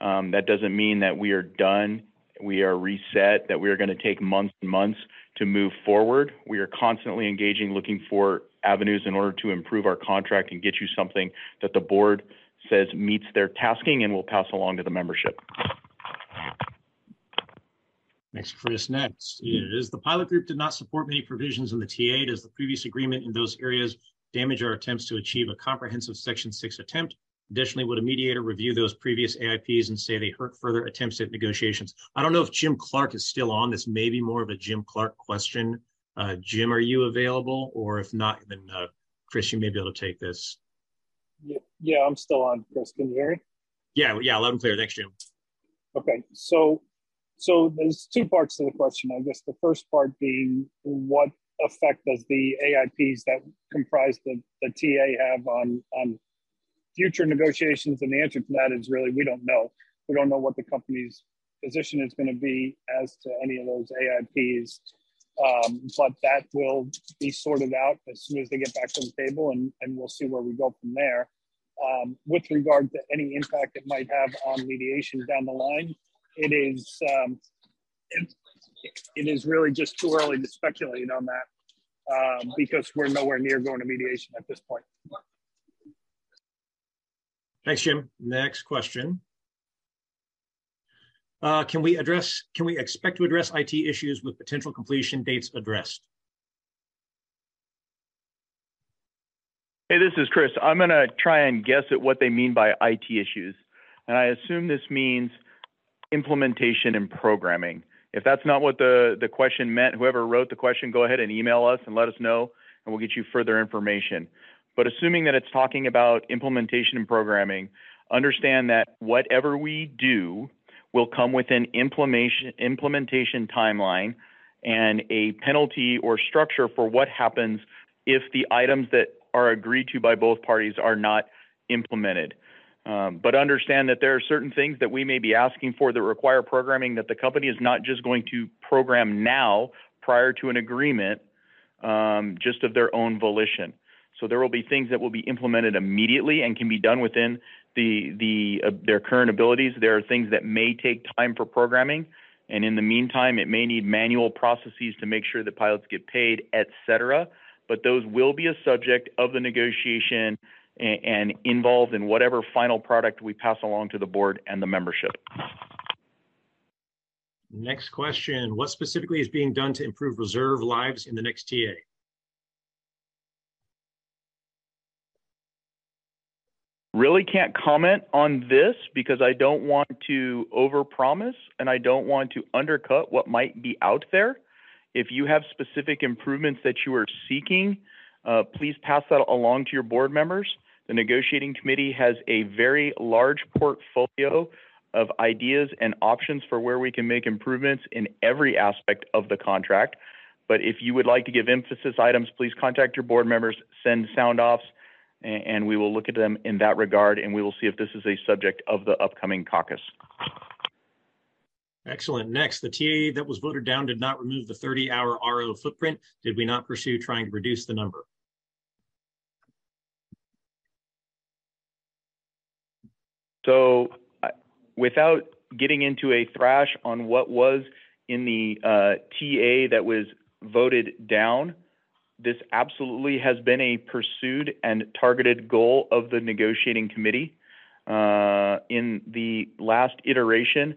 Um, that doesn't mean that we are done, we are reset, that we are going to take months and months to move forward. We are constantly engaging, looking for avenues in order to improve our contract and get you something that the board says meets their tasking and will pass along to the membership. Thanks, Chris. Next is the pilot group did not support many provisions in the TA. Does the previous agreement in those areas damage our attempts to achieve a comprehensive Section 6 attempt? Additionally, would a mediator review those previous AIPs and say they hurt further attempts at negotiations? I don't know if Jim Clark is still on. This may be more of a Jim Clark question. Uh, Jim, are you available? Or if not, then uh, Chris, you may be able to take this. Yeah, yeah, I'm still on. Chris, can you hear me? Yeah, yeah, loud and clear. Thanks, Jim. Okay, so so there's two parts to the question. I guess the first part being what effect does the AIPs that comprise the, the TA have on on future negotiations? And the answer to that is really we don't know. We don't know what the company's position is going to be as to any of those AIPs. Um, but that will be sorted out as soon as they get back to the table, and, and we'll see where we go from there. Um, with regard to any impact it might have on mediation down the line, it is um, it, it is really just too early to speculate on that um, because we're nowhere near going to mediation at this point. Thanks, Jim. Next question. Uh, can we address, can we expect to address IT issues with potential completion dates addressed? Hey, this is Chris. I'm going to try and guess at what they mean by IT issues. And I assume this means implementation and programming. If that's not what the, the question meant, whoever wrote the question, go ahead and email us and let us know, and we'll get you further information. But assuming that it's talking about implementation and programming, understand that whatever we do will come with an implementation, implementation timeline and a penalty or structure for what happens if the items that are agreed to by both parties are not implemented. Um, but understand that there are certain things that we may be asking for that require programming that the company is not just going to program now prior to an agreement um, just of their own volition. So there will be things that will be implemented immediately and can be done within the the uh, their current abilities. There are things that may take time for programming, and in the meantime, it may need manual processes to make sure that pilots get paid, et cetera. But those will be a subject of the negotiation and, involved in whatever final product we pass along to the board and the membership. Next question. What specifically is being done to improve reserve lives in the next TA? Really can't comment on this because I don't want to overpromise and I don't want to undercut what might be out there. If you have specific improvements that you are seeking, uh, please pass that along to your board members. The negotiating committee has a very large portfolio of ideas and options for where we can make improvements in every aspect of the contract. But if you would like to give emphasis items, please contact your board members, send sound offs, and we will look at them in that regard, and we will see if this is a subject of the upcoming caucus. Excellent. Next, the TA that was voted down did not remove the 30 hour RO footprint. Did we not pursue trying to reduce the number? So, without getting into a thrash on what was in the uh, TA that was voted down, this absolutely has been a pursued and targeted goal of the negotiating committee. Uh, in the last iteration,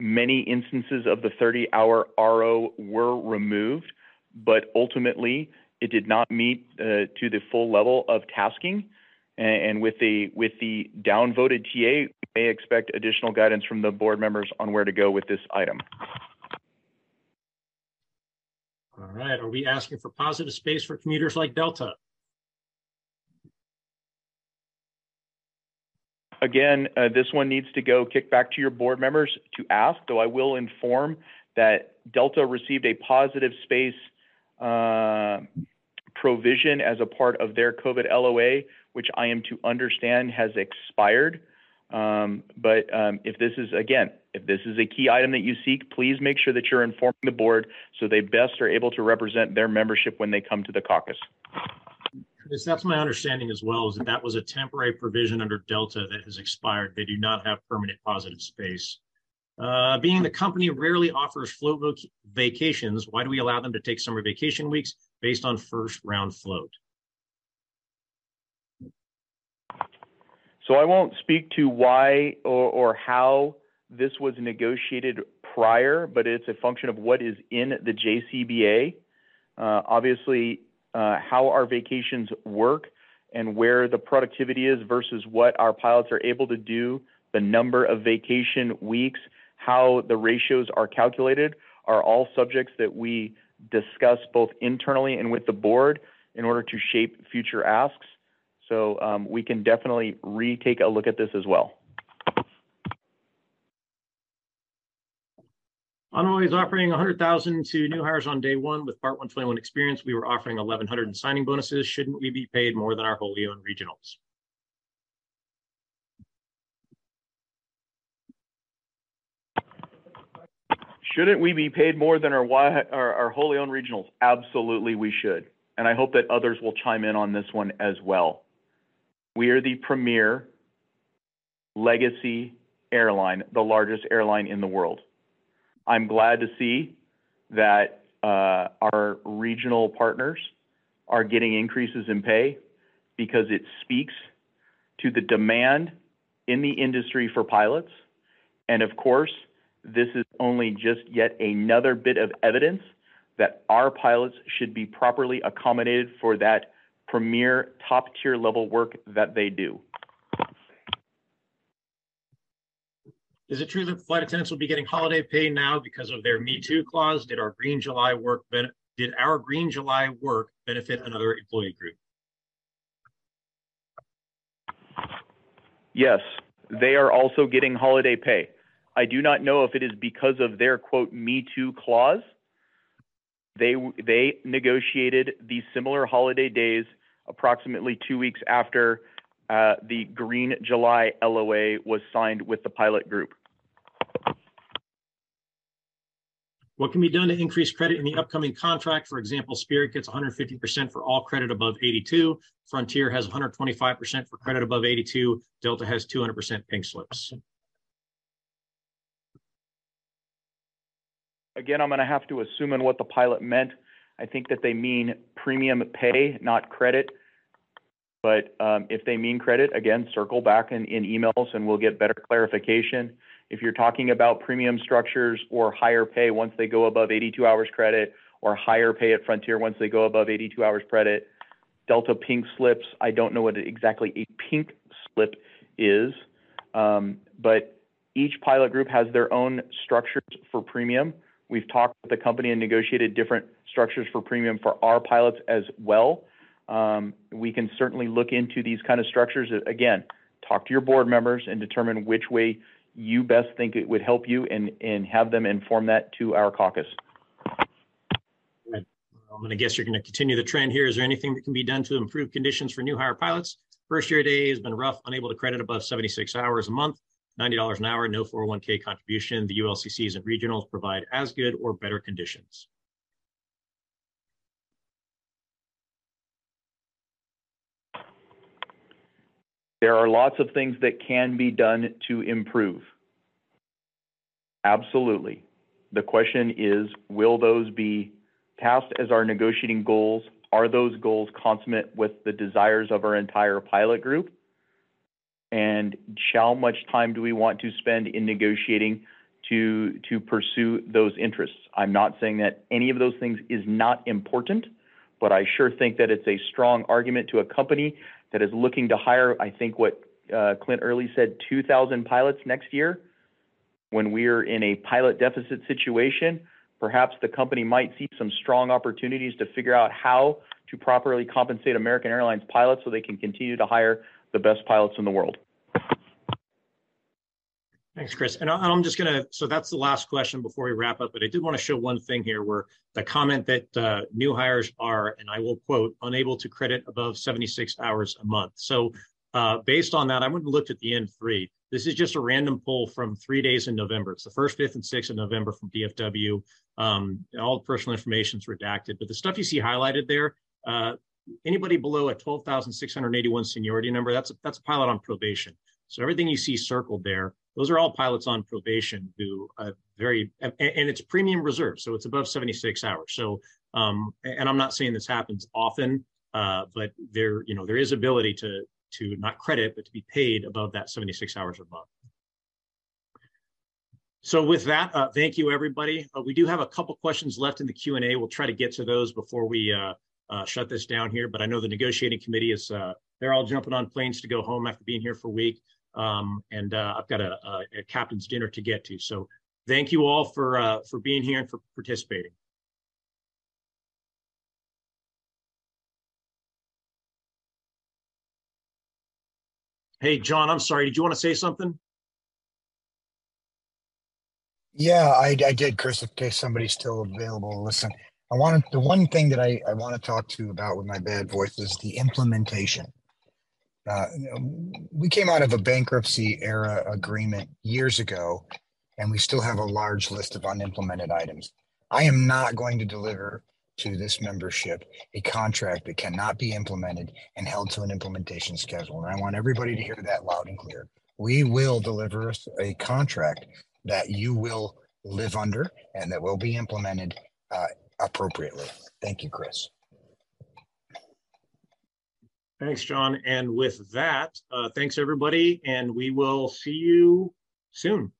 many instances of the 30 hour RO were removed, but ultimately it did not meet uh, to the full level of tasking. And, and with the with the downvoted TA, we may expect additional guidance from the board members on where to go with this item. All right. Are we asking for positive space for commuters like Delta? Again, uh, this one needs to go kick back to your board members to ask, though I will inform that Delta received a positive space uh, provision as a part of their COVID LOA, which I am to understand has expired. Um, but um, if this is, again, if this is a key item that you seek, please make sure that you're informing the board so they best are able to represent their membership when they come to the caucus. That's my understanding as well, is that that was a temporary provision under Delta that has expired. They do not have permanent positive space. Uh, being the company rarely offers float vac- vacations, why do we allow them to take summer vacation weeks based on first round float? So I won't speak to why or, or how this was negotiated prior, but it's a function of what is in the JCBA. Uh, obviously, uh, how our vacations work and where the productivity is versus what our pilots are able to do, the number of vacation weeks, how the ratios are calculated are all subjects that we discuss both internally and with the board in order to shape future asks. So um, we can definitely retake a look at this as well. Envoy is offering 100,000 to new hires on day one with Part 121 experience. We were offering 1,100 in signing bonuses. Shouldn't we be paid more than our wholly owned regionals? Shouldn't we be paid more than our, our, our wholly owned regionals? Absolutely, we should. And I hope that others will chime in on this one as well. We are the premier legacy airline, the largest airline in the world. I'm glad to see that uh, our regional partners are getting increases in pay because it speaks to the demand in the industry for pilots. And of course, this is only just yet another bit of evidence that our pilots should be properly accommodated for that premier top tier level work that they do. Is it true that flight attendants will be getting holiday pay now because of their Me Too clause? Did our Green July work ben- did our Green July work benefit another employee group? Yes, they are also getting holiday pay. I do not know if it is because of their quote Me Too clause. They they negotiated these similar holiday days approximately two weeks after uh, the Green July LOA was signed with the pilot group. What can be done to increase credit in the upcoming contract? For example, Spirit gets 150% for all credit above 82. Frontier has 125% for credit above 82. Delta has 200% pink slips. Again, I'm going to have to assume in what the pilot meant. I think that they mean premium pay, not credit. But um, if they mean credit, again, circle back in, in emails and we'll get better clarification. If you're talking about premium structures or higher pay once they go above 82 hours credit or higher pay at Frontier once they go above 82 hours credit, Delta pink slips, I don't know what exactly a pink slip is, um, but each pilot group has their own structures for premium. We've talked with the company and negotiated different structures for premium for our pilots as well. Um, we can certainly look into these kind of structures. Again, talk to your board members and determine which way you best think it would help you and, and have them inform that to our caucus. I'm going to guess you're going to continue the trend here. Is there anything that can be done to improve conditions for new hire pilots? First year day has been rough, unable to credit above 76 hours a month. $90 an hour, no 401k contribution. The ULCCs and regionals provide as good or better conditions. There are lots of things that can be done to improve. Absolutely. The question is will those be tasked as our negotiating goals? Are those goals consummate with the desires of our entire pilot group? And how much time do we want to spend in negotiating to to pursue those interests. I'm not saying that any of those things is not important, but I sure think that it's a strong argument to a company that is looking to hire. I think what uh, Clint Early said, 2,000 pilots next year. When we're in a pilot deficit situation, perhaps the company might see some strong opportunities to figure out how to properly compensate American Airlines pilots so they can continue to hire the best pilots in the world. Thanks, Chris. And I'm just going to, so that's the last question before we wrap up. But I did want to show one thing here where the comment that uh, new hires are, and I will quote, unable to credit above 76 hours a month. So uh, based on that, I went and looked at the N3. This is just a random poll from three days in November. It's the first, fifth, and sixth of November from DFW. Um, all personal information is redacted, but the stuff you see highlighted there, uh, anybody below a 12,681 seniority number, that's a, that's a pilot on probation. So everything you see circled there those are all pilots on probation who uh, very and, it's premium reserve, so it's above 76 hours. So, um, and I'm not saying this happens often, uh, but there, you know, there is ability to to not credit, but to be paid above that 76 hours a month. So with that, uh, thank you everybody. Uh, we do have a couple questions left in the Q and A. We'll try to get to those before we uh, uh, shut this down here. But I know the negotiating committee is they're all jumping on planes to go home after being here for a week. Um, and uh, I've got a, a, captain's dinner to get to. So thank you all for uh, for being here and for participating. Hey, John, I'm sorry. Did you want to say something? Yeah, I, I did, Chris, in case somebody's still available listen. I wanted the one thing that I, I want to talk to you about with my bad voice is the implementation. Uh, we came out of a bankruptcy era agreement years ago, and we still have a large list of unimplemented items. I am not going to deliver to this membership a contract that cannot be implemented and held to an implementation schedule. And I want everybody to hear that loud and clear. We will deliver a contract that you will live under and that will be implemented uh, appropriately. Thank you, Chris. Thanks, John. And with that, uh, thanks everybody, and we will see you soon.